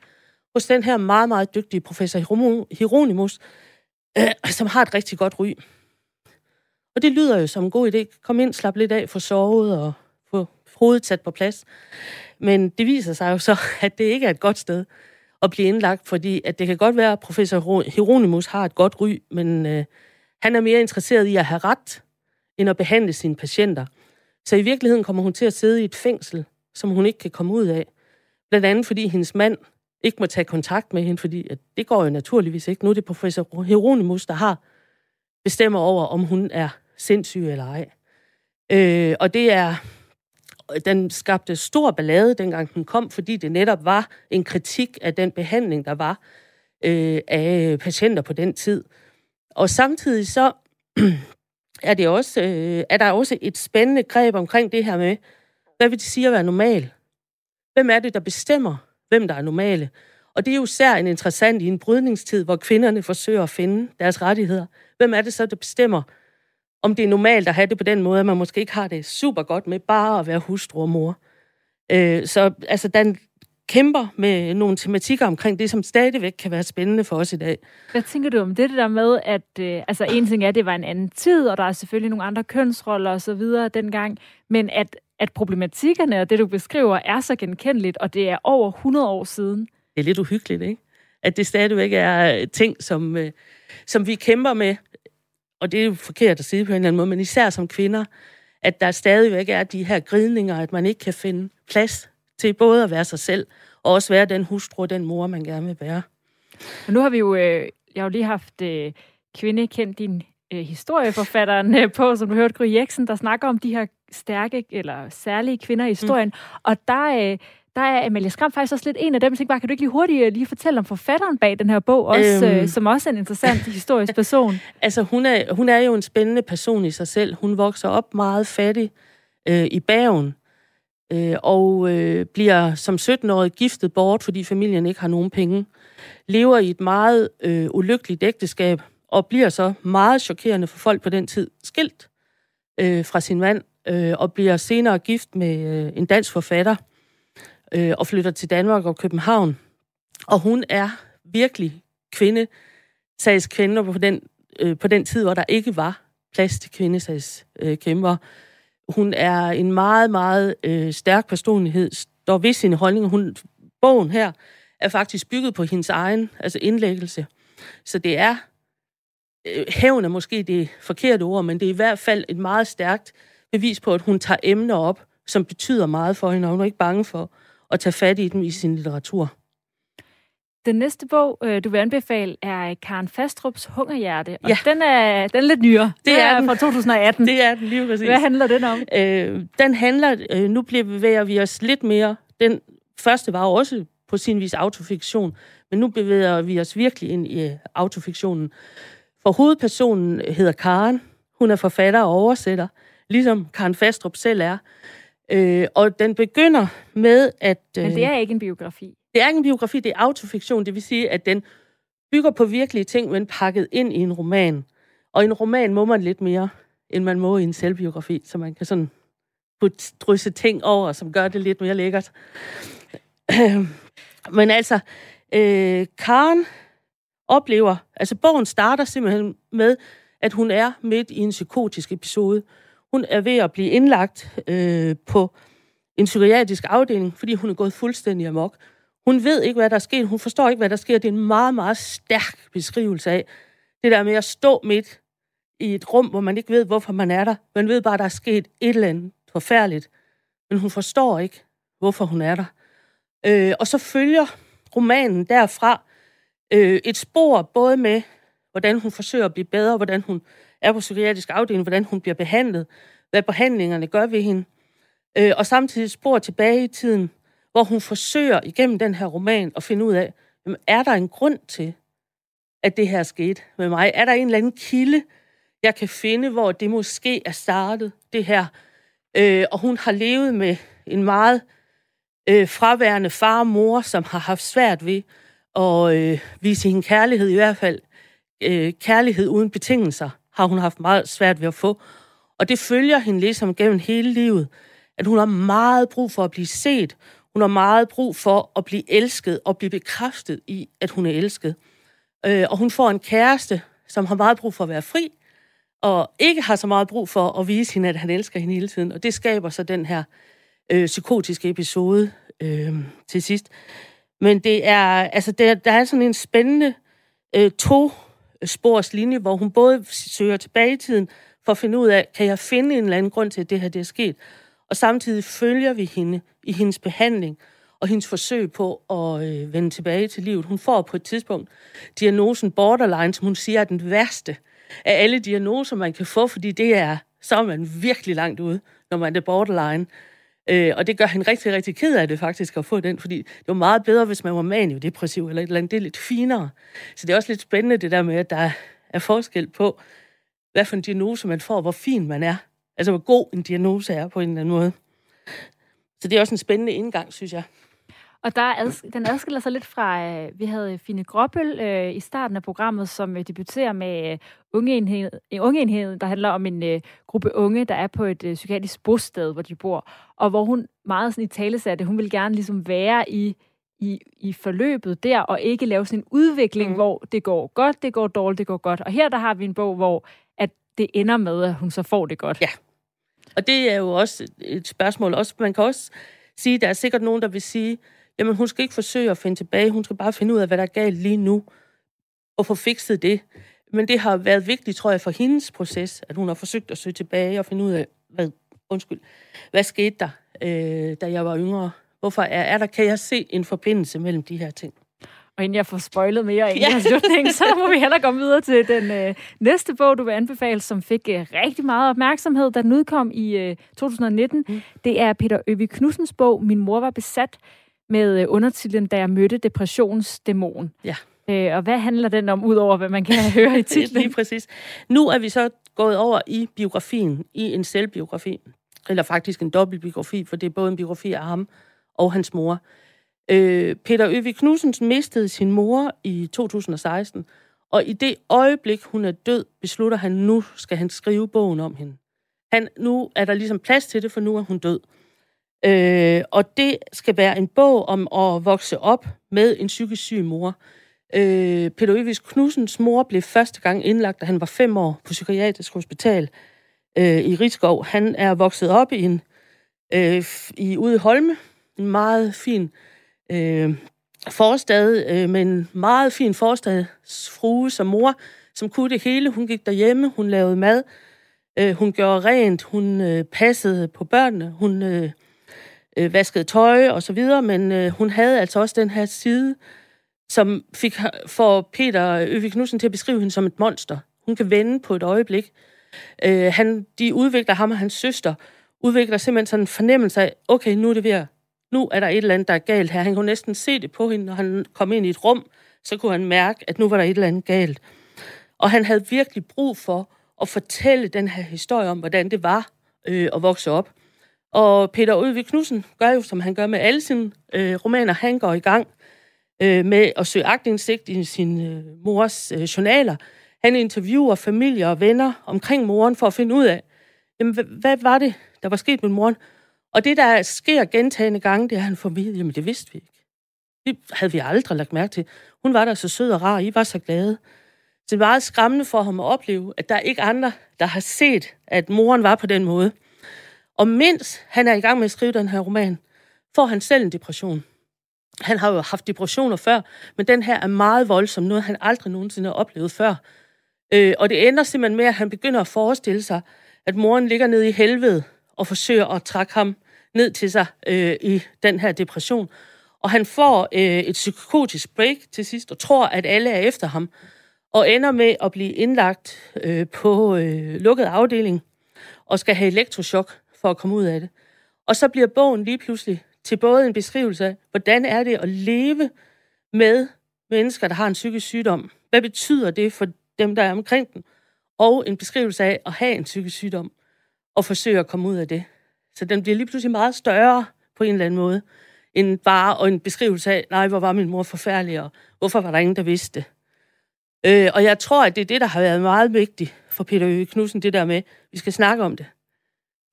hos den her meget, meget dygtige professor Hieronymus, øh, som har et rigtig godt ry. Og det lyder jo som en god idé. Kom ind, slap lidt af, få sovet og få hovedet sat på plads. Men det viser sig jo så, at det ikke er et godt sted at blive indlagt, fordi at det kan godt være, at professor Hieronymus har et godt ry, men øh, han er mere interesseret i at have ret, end at behandle sine patienter. Så i virkeligheden kommer hun til at sidde i et fængsel, som hun ikke kan komme ud af. Blandt andet fordi hendes mand ikke må tage kontakt med hende, fordi at det går jo naturligvis ikke. Nu er det professor Hieronymus, der har bestemmer over, om hun er sindssyg eller ej. Øh, og det er, den skabte stor ballade, dengang den kom, fordi det netop var en kritik af den behandling, der var øh, af patienter på den tid. Og samtidig så er, det også, øh, er der også et spændende greb omkring det her med, hvad vil det sige at være normal? Hvem er det, der bestemmer, hvem der er normale? Og det er jo særligt interessant i en brydningstid, hvor kvinderne forsøger at finde deres rettigheder. Hvem er det så, der bestemmer, om det er normalt at have det på den måde, at man måske ikke har det super godt med bare at være hustru og mor. Øh, så altså, den kæmper med nogle tematikker omkring det, som stadigvæk kan være spændende for os i dag. Hvad tænker du om det, det der med, at øh, altså en ting er, at det var en anden tid, og der er selvfølgelig nogle andre kønsroller og så videre dengang, men at, at problematikkerne og det, du beskriver, er så genkendeligt, og det er over 100 år siden. Det er lidt uhyggeligt, ikke? At det stadigvæk er ting, som, øh, som vi kæmper med, og det er jo forkert at sige på en eller anden måde, men især som kvinder, at der stadigvæk er de her gridninger, at man ikke kan finde plads til både at være sig selv, og også være den hustru og den mor, man gerne vil være. Og nu har vi jo, øh, jeg har jo lige haft øh, kvinde kendt din øh, historieforfatteren øh, på, som du hørte, Gry Jeksen, der snakker om de her stærke eller særlige kvinder i historien. Mm. Og der, øh, der er Amalie Skram faktisk også lidt en af dem. Så bare, kan du ikke lige hurtigt øh, lige fortælle om forfatteren bag den her bog, også, øhm. øh, som også er en interessant historisk person? altså, hun er, hun er jo en spændende person i sig selv. Hun vokser op meget fattig øh, i Bergen, øh, og øh, bliver som 17-årig giftet bort, fordi familien ikke har nogen penge. Lever i et meget øh, ulykkeligt ægteskab, og bliver så meget chokerende for folk på den tid skilt øh, fra sin mand, øh, og bliver senere gift med øh, en dansk forfatter, øh, og flytter til Danmark og København. Og hun er virkelig kvinde, sagskvinde på den, øh, på den tid, hvor der ikke var plads til kvindesagskæmper. Øh, hun er en meget, meget øh, stærk personlighed, står ved sine holdninger. Hun, bogen her er faktisk bygget på hendes egen altså indlæggelse. Så det er, øh, hævn er måske det forkerte ord, men det er i hvert fald et meget stærkt bevis på, at hun tager emner op, som betyder meget for hende, og hun er ikke bange for at tage fat i dem i sin litteratur. Den næste bog, øh, du vil anbefale, er Karen Fastrups Hungerhjerte. Og ja. den, er, den er lidt nyere. Det den er, er den. fra 2018. Det er den lige præcis. Hvad handler den om? Øh, den handler, øh, nu bevæger vi os lidt mere. Den første var jo også på sin vis autofiktion, men nu bevæger vi os virkelig ind i øh, autofiktionen. For hovedpersonen hedder Karen. Hun er forfatter og oversætter, ligesom Karen Fastrup selv er. Øh, og den begynder med, at... Øh, Men det er ikke en biografi. Det er ikke en biografi, det er autofiktion. Det vil sige, at den bygger på virkelige ting, men pakket ind i en roman. Og i en roman må man lidt mere, end man må i en selvbiografi, så man kan sådan putte drysse ting over, som gør det lidt mere lækkert. Men altså, øh, Karen oplever, altså bogen starter simpelthen med, at hun er midt i en psykotisk episode. Hun er ved at blive indlagt øh, på en psykiatrisk afdeling, fordi hun er gået fuldstændig amok. Hun ved ikke, hvad der er sket. Hun forstår ikke, hvad der sker. Det er en meget, meget stærk beskrivelse af det der med at stå midt i et rum, hvor man ikke ved, hvorfor man er der. Man ved bare, at der er sket et eller andet forfærdeligt. Men hun forstår ikke, hvorfor hun er der. Øh, og så følger romanen derfra øh, et spor, både med, hvordan hun forsøger at blive bedre, hvordan hun er på psykiatrisk afdeling, hvordan hun bliver behandlet, hvad behandlingerne gør ved hende, øh, og samtidig spor tilbage i tiden, hvor hun forsøger igennem den her roman at finde ud af, jamen, er der en grund til, at det her skete med mig? Er der en eller anden kilde, jeg kan finde, hvor det måske er startet, det her? Øh, og hun har levet med en meget øh, fraværende far og mor, som har haft svært ved at øh, vise hende kærlighed, i hvert fald øh, kærlighed uden betingelser, har hun haft meget svært ved at få. Og det følger hende ligesom gennem hele livet, at hun har meget brug for at blive set. Hun har meget brug for at blive elsket og blive bekræftet i, at hun er elsket. Øh, og hun får en kæreste, som har meget brug for at være fri, og ikke har så meget brug for at vise hende, at han elsker hende hele tiden. Og det skaber så den her øh, psykotiske episode øh, til sidst. Men det er, altså, der, der er sådan en spændende øh, spors linje, hvor hun både søger tilbage i tiden for at finde ud af, kan jeg finde en eller anden grund til, at det her det er sket, og samtidig følger vi hende i hendes behandling og hendes forsøg på at øh, vende tilbage til livet. Hun får på et tidspunkt diagnosen borderline, som hun siger er den værste af alle diagnoser, man kan få, fordi det er, så er man virkelig langt ude, når man er borderline. Øh, og det gør han rigtig, rigtig ked af det faktisk at få den, fordi det var meget bedre, hvis man var maniodepressiv eller et eller andet. Det er lidt finere. Så det er også lidt spændende det der med, at der er forskel på, hvad for en diagnose man får, hvor fin man er. Altså, hvor god en diagnose er på en eller anden måde. Så det er også en spændende indgang, synes jeg. Og der adsk- den adskiller sig lidt fra, øh, vi havde Fine Gråbøl øh, i starten af programmet, som øh, debuterer med øh, ungeenhed, en ungeenhed, der handler om en øh, gruppe unge, der er på et øh, psykiatrisk bosted, hvor de bor, og hvor hun meget sådan i tale satte, hun vil gerne ligesom være i, i, i forløbet der, og ikke lave sådan en udvikling, mm. hvor det går godt, det går dårligt, det går godt. Og her der har vi en bog, hvor at det ender med, at hun så får det godt. Ja. Og det er jo også et spørgsmål. Også, man kan også sige, der er sikkert nogen, der vil sige, jamen hun skal ikke forsøge at finde tilbage, hun skal bare finde ud af, hvad der er galt lige nu, og få fikset det. Men det har været vigtigt, tror jeg, for hendes proces, at hun har forsøgt at søge tilbage og finde ud af, hvad, undskyld, hvad skete der, øh, da jeg var yngre? Hvorfor er, er der, kan jeg se en forbindelse mellem de her ting? Og inden jeg får spoilet mere i ja. slutning, så må vi heller komme videre til den øh, næste bog, du vil anbefale, som fik øh, rigtig meget opmærksomhed, da den udkom i øh, 2019. Mm. Det er Peter Øvig Knudsens bog, Min mor var besat, med øh, undertitlen Da jeg mødte depressionsdæmon. Ja. Øh, og hvad handler den om, udover hvad man kan høre i titlen? Lige præcis. Nu er vi så gået over i biografien, i en selvbiografi. Eller faktisk en dobbeltbiografi, for det er både en biografi af ham og hans mor. Øh, Peter Øvig Knudsen mistede sin mor i 2016, og i det øjeblik, hun er død, beslutter han, nu skal han skrive bogen om hende. Han, nu er der ligesom plads til det, for nu er hun død. Øh, og det skal være en bog om at vokse op med en psykisk syg mor. Øh, Peter Øvis Knudsens mor blev første gang indlagt, da han var fem år på Psykiatrisk Hospital øh, i Rigskov. Han er vokset op i en øh, i ude i Holme, en meget fin øh, forstad, øh, med en meget fin forstadsfrue som mor, som kunne det hele. Hun gik derhjemme, hun lavede mad, øh, hun gjorde rent, hun øh, passede på børnene, hun øh, øh, vaskede tøj og så videre, men øh, hun havde altså også den her side, som fik for Peter Øvig Knudsen til at beskrive hende som et monster. Hun kan vende på et øjeblik. Øh, han, de udvikler ham og hans søster, udvikler simpelthen sådan en fornemmelse af, okay, nu er det ved at, nu er der et eller andet, der er galt her. Han kunne næsten se det på hende, når han kom ind i et rum, så kunne han mærke, at nu var der et eller andet galt. Og han havde virkelig brug for at fortælle den her historie om, hvordan det var øh, at vokse op. Og Peter Udvig Knudsen gør jo, som han gør med alle sine øh, romaner. Han går i gang øh, med at søge agtindsigt i sin øh, mors øh, journaler. Han interviewer familie og venner omkring moren for at finde ud af, jamen, hvad, hvad var det, der var sket med moren? Og det, der sker gentagende gange, det er, at han får vidt, jamen det vidste vi ikke. Det havde vi aldrig lagt mærke til. Hun var der så sød og rar, I var så glade. Så det var meget skræmmende for ham at opleve, at der er ikke andre, der har set, at moren var på den måde. Og mens han er i gang med at skrive den her roman, får han selv en depression. Han har jo haft depressioner før, men den her er meget voldsom, noget han aldrig nogensinde har oplevet før. Øh, og det ender simpelthen med, at han begynder at forestille sig, at moren ligger nede i helvede og forsøger at trække ham ned til sig øh, i den her depression. Og han får øh, et psykotisk break til sidst og tror, at alle er efter ham. Og ender med at blive indlagt øh, på øh, lukket afdeling og skal have elektroshock for at komme ud af det. Og så bliver bogen lige pludselig til både en beskrivelse af, hvordan er det at leve med mennesker, der har en psykisk sygdom. Hvad betyder det for dem, der er omkring dem? Og en beskrivelse af at have en psykisk sygdom og forsøge at komme ud af det. Så den bliver lige pludselig meget større på en eller anden måde, end bare og en beskrivelse af, nej, hvor var min mor forfærdelig, og hvorfor var der ingen, der vidste det. Øh, og jeg tror, at det er det, der har været meget vigtigt for Peter Øge Knudsen, det der med, at vi skal snakke om det.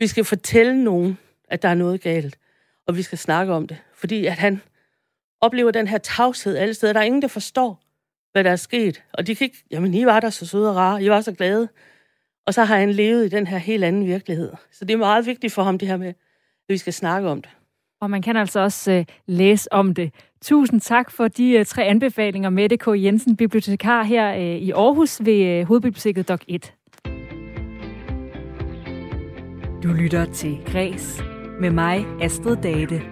Vi skal fortælle nogen, at der er noget galt, og vi skal snakke om det. Fordi at han oplever den her tavshed alle steder. Der er ingen, der forstår, hvad der er sket. Og de kan ikke, jamen, I var der så søde og rare, I var så glade. Og så har han levet i den her helt anden virkelighed. Så det er meget vigtigt for ham, det her med, at vi skal snakke om det. Og man kan altså også uh, læse om det. Tusind tak for de uh, tre anbefalinger, Mette K. Jensen, bibliotekar her uh, i Aarhus ved uh, Hovedbiblioteket Dok 1. Du lytter til Græs med mig, Astrid Date.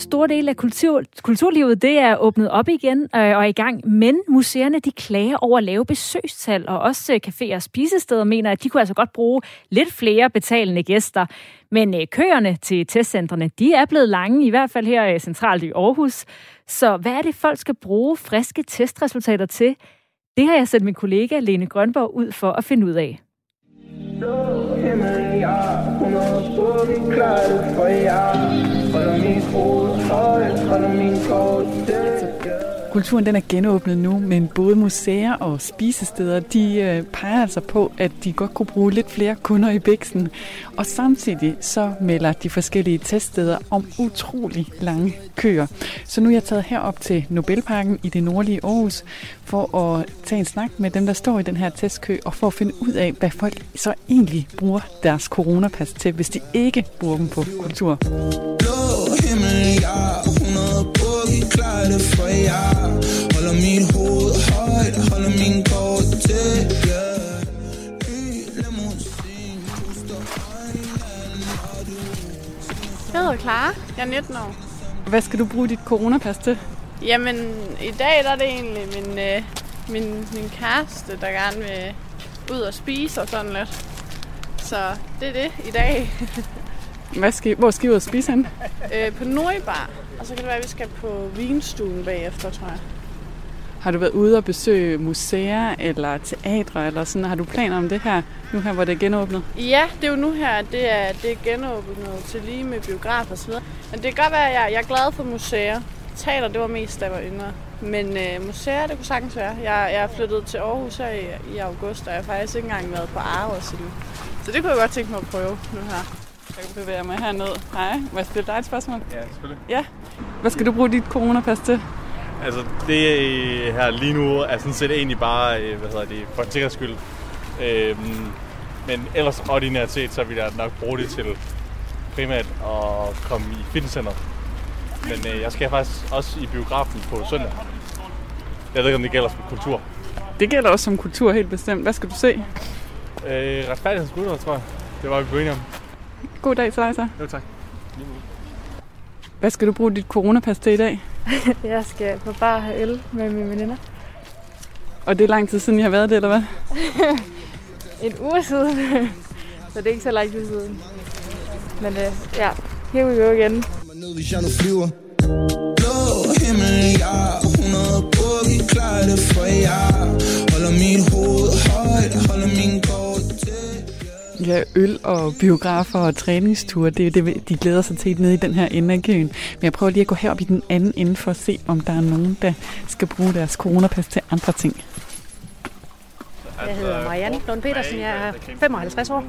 Store del af kultur, kulturlivet det er åbnet op igen øh, og er i gang, men museerne de klager over lave besøgstal, og også øh, caféer og spisesteder mener, at de kunne altså godt bruge lidt flere betalende gæster. Men øh, køerne til testcentrene, de er blevet lange, i hvert fald her øh, centralt i Aarhus. Så hvad er det, folk skal bruge friske testresultater til? Det har jeg sendt min kollega Lene Grønborg ud for at finde ud af. Blå himmel, ja, hun er klar for jer. Holder min hoved højt, holder min kort Kulturen den er genåbnet nu, men både museer og spisesteder, de øh, peger altså på, at de godt kunne bruge lidt flere kunder i bæksen. Og samtidig så melder de forskellige teststeder om utrolig lange køer. Så nu er jeg taget herop til Nobelparken i det nordlige Aarhus for at tage en snak med dem, der står i den her testkø, og for at finde ud af, hvad folk så egentlig bruger deres coronapas til, hvis de ikke bruger dem på kultur. Blå himmel, ja klar det for jer Holder mit hoved højt, holder min kort til, yeah. Jeg hedder Clara. Jeg er 19 år. Hvad skal du bruge dit coronapas til? Jamen, i dag der er det egentlig min, øh, min, min kæreste, der gerne vil ud og spise og sådan lidt. Så det er det i dag. Hvad skal, hvor skal I ud og spise hen? Øh, på Nordbar. Og så kan det være, at vi skal på vinstuen bagefter, tror jeg. Har du været ude og besøge museer eller teatre eller sådan? Har du planer om det her, nu her, hvor det er genåbnet? Ja, det er jo nu her, det er, det er genåbnet til lige med biograf og så videre. Men det kan godt være, at jeg, jeg er glad for museer. Teater, det var mest, da jeg var yngre. Men øh, museer, det kunne sagtens være. Jeg, jeg er flyttet til Aarhus her i, i august, og jeg har faktisk ikke engang været på Aarhus endnu. Så det kunne jeg godt tænke mig at prøve nu her. Jeg kan bevæge mig herned. Hej, må jeg stille dig et spørgsmål? Ja, selvfølgelig. Ja. Hvad skal du bruge dit coronapas til? Altså, det her lige nu er sådan set egentlig bare, øh, hvad hedder det, for en sikkerheds skyld. Øhm, men ellers ordinært set, så vil jeg nok bruge det til primært at komme i fitnesscenter. Men øh, jeg skal faktisk også i biografen på søndag. Jeg ved ikke, om det gælder som kultur. Det gælder også som kultur helt bestemt. Hvad skal du se? Øh, retfærdighedsgutter, tror jeg. Det var vi på om. God dag til dig så. Jo, tak. Hvad skal du bruge dit coronapas til i dag? jeg skal på bar have øl med mine veninder. Og det er lang tid siden, I har været det, eller hvad? en uge siden. så det er ikke så lang tid siden. Men uh, ja, here we go igen. Blå himmel, hun er boogie, klar det for jer. Holder mit hoved højt, holder min kort. Ja, øl og biografer og træningsture, det er det, de glæder sig til nede i den her ende af køen. Men jeg prøver lige at gå herop i den anden ende for at se, om der er nogen, der skal bruge deres coronapas til andre ting. Jeg hedder Marianne Lund Petersen, jeg er 55 år.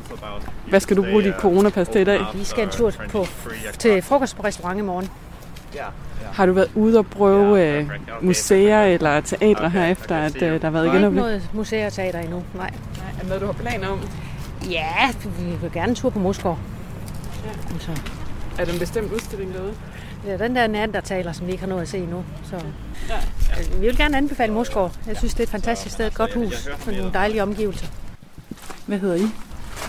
Hvad skal du bruge dit coronapas til i dag? Vi skal en tur på, til frokost på restaurant i morgen. Har du været ude og prøve øh, museer eller teatre her efter, at øh, der har været igen? Ikke noget museer og teater endnu, nej. nej. Er noget, du har planer om? Ja, vi vil gerne en tur på Moskov. Ja. Så. Er der en bestemt udstilling derude? Det er den der neandertaler, som vi ikke har nået at se endnu. Så ja. vi vil gerne anbefale Moskov. Jeg synes, det er et fantastisk sted, et godt hus, med nogle dejlige omgivelser. Hvad hedder I?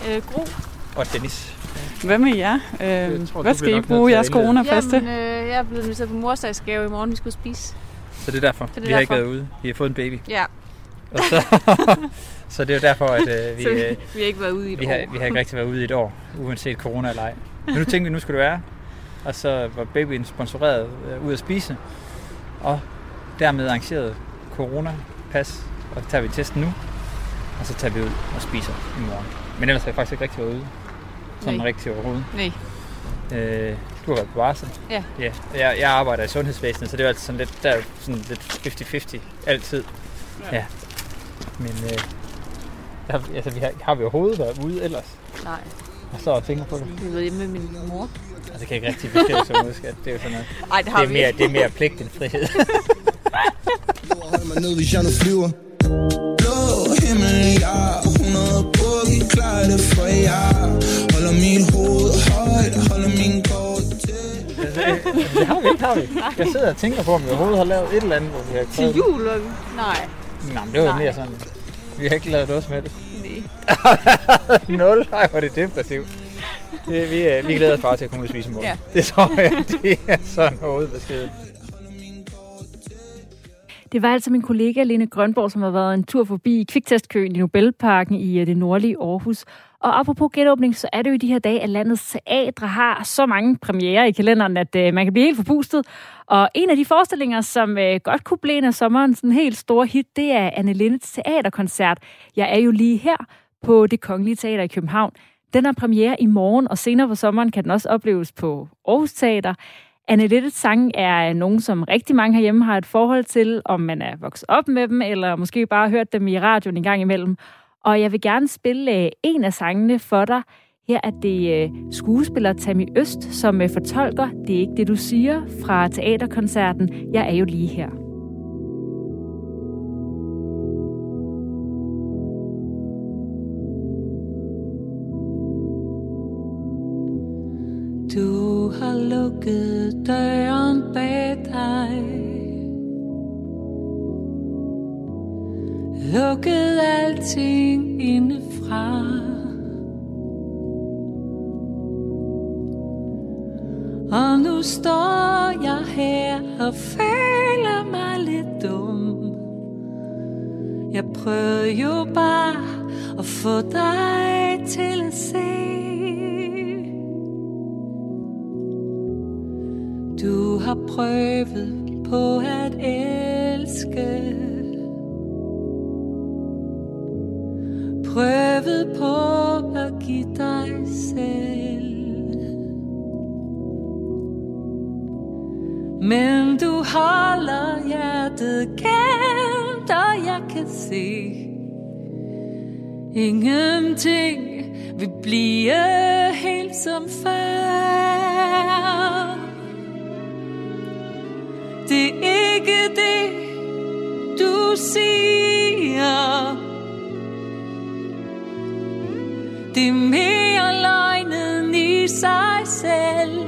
Øh, Gro. Og Dennis. Hvad med jer? Øh, tror, hvad skal I bruge jeres corona-pas til? Øh, jeg er blevet inviteret på morsdagsgave i morgen, vi skal spise. Så det er derfor? Så det er vi har derfor. ikke været ude. Vi har fået en baby. Ja. Og så, så det er jo derfor, at øh, vi, vi, vi har ikke været ude i et vi år. Har, vi har ikke rigtig været ude i et år, uanset corona eller ej. Men nu tænkte vi, nu skulle det være. Og så var babyen sponsoreret øh, ud at spise. Og dermed arrangeret corona-pas. Og så tager vi testen nu. Og så tager vi ud og spiser i morgen. Men ellers har jeg faktisk ikke rigtig været ude. Sådan Nej. rigtig overhovedet. Nej. Øh, du har været på varsel. Ja. ja. Jeg, jeg arbejder i sundhedsvæsenet, så det er altid sådan lidt, der er sådan lidt 50-50 altid. Ja. ja. Men øh, der, altså, vi har, har vi overhovedet været ude ellers? Nej. Og så og tænker på det. Vi været hjemme med min mor. Altså, det kan ikke rigtig beskrive som udskat. Det er jo sådan noget. Ej, det har det er vi mere, Det er mere pligt end frihed. Hold mig ned, hvis jeg nu flyver. Blå himmel, ja. 100 buggy, klar det for jer. Holder min hoved højt, holder min kort det har vi ikke, har vi. Jeg sidder og tænker på, om vi overhovedet har lavet et eller andet, hvor vi har Til jul? Nej. Nej, men det var Nej. mere sådan. Vi har ikke lavet noget med det. Nej. Nul. Ej, hvor er det depressivt. Det, vi, øh, vi glæder os bare til at komme ud og spise morgen. Ja. Det tror jeg, det er sådan hovedbeskeden. Det var altså min kollega Lene Grønborg, som har været en tur forbi kviktestkøen i Nobelparken i øh, det nordlige Aarhus. Og apropos genåbning, så er det jo i de her dage, at landets teatre har så mange premiere i kalenderen, at øh, man kan blive helt forpustet. Og en af de forestillinger, som øh, godt kunne blive en af sommerens en helt store hit, det er Anne Lindes teaterkoncert. Jeg er jo lige her på det Kongelige Teater i København. Den har premiere i morgen, og senere på sommeren kan den også opleves på Aarhus Teater. Anne Littes sang er nogen, som rigtig mange herhjemme har et forhold til, om man er vokset op med dem, eller måske bare hørt dem i radioen en gang imellem. Og jeg vil gerne spille øh, en af sangene for dig. Her er det øh, skuespiller Tammy Øst, som øh, fortolker Det er ikke det, du siger fra teaterkoncerten Jeg er jo lige her. Du har lukket døren bag dig Lukket alting indefra. Og nu står jeg her og føler mig lidt dum. Jeg prøvede jo bare at få dig til at se. Du har prøvet på at elske. Prøvet på at give dig selv Men du holder hjertet gemt Og jeg kan se Ingenting vil blive helt som før det er ikke det, du siger. Det mere løgnen i sig selv.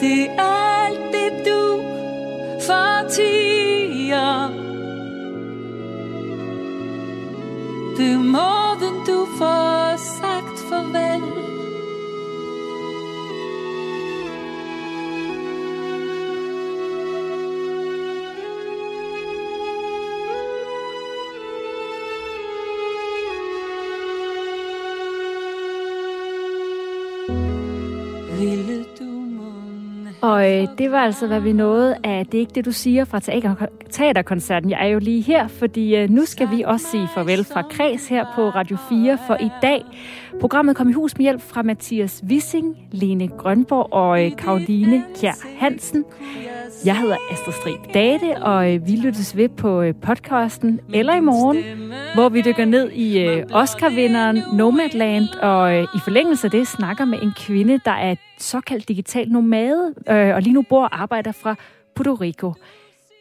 Det er alt det, du fortiger. Og øh, det var altså, hvad vi nåede af Det er ikke det, du siger fra teater- teaterkoncerten. Jeg er jo lige her, fordi øh, nu skal vi også sige farvel fra Kreds her på Radio 4 for i dag. Programmet kom i hus med hjælp fra Mathias Wissing, Lene Grønborg og øh, Karoline Kjær Hansen. Jeg hedder Astrid Strib Date, og øh, vi lyttes ved på øh, podcasten eller i morgen, hvor vi dykker ned i Oscar-vinderen Nomadland, og i forlængelse af det snakker med en kvinde, der er såkaldt digital nomade, og lige nu bor og arbejder fra Puerto Rico.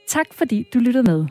Tak fordi du lyttede med.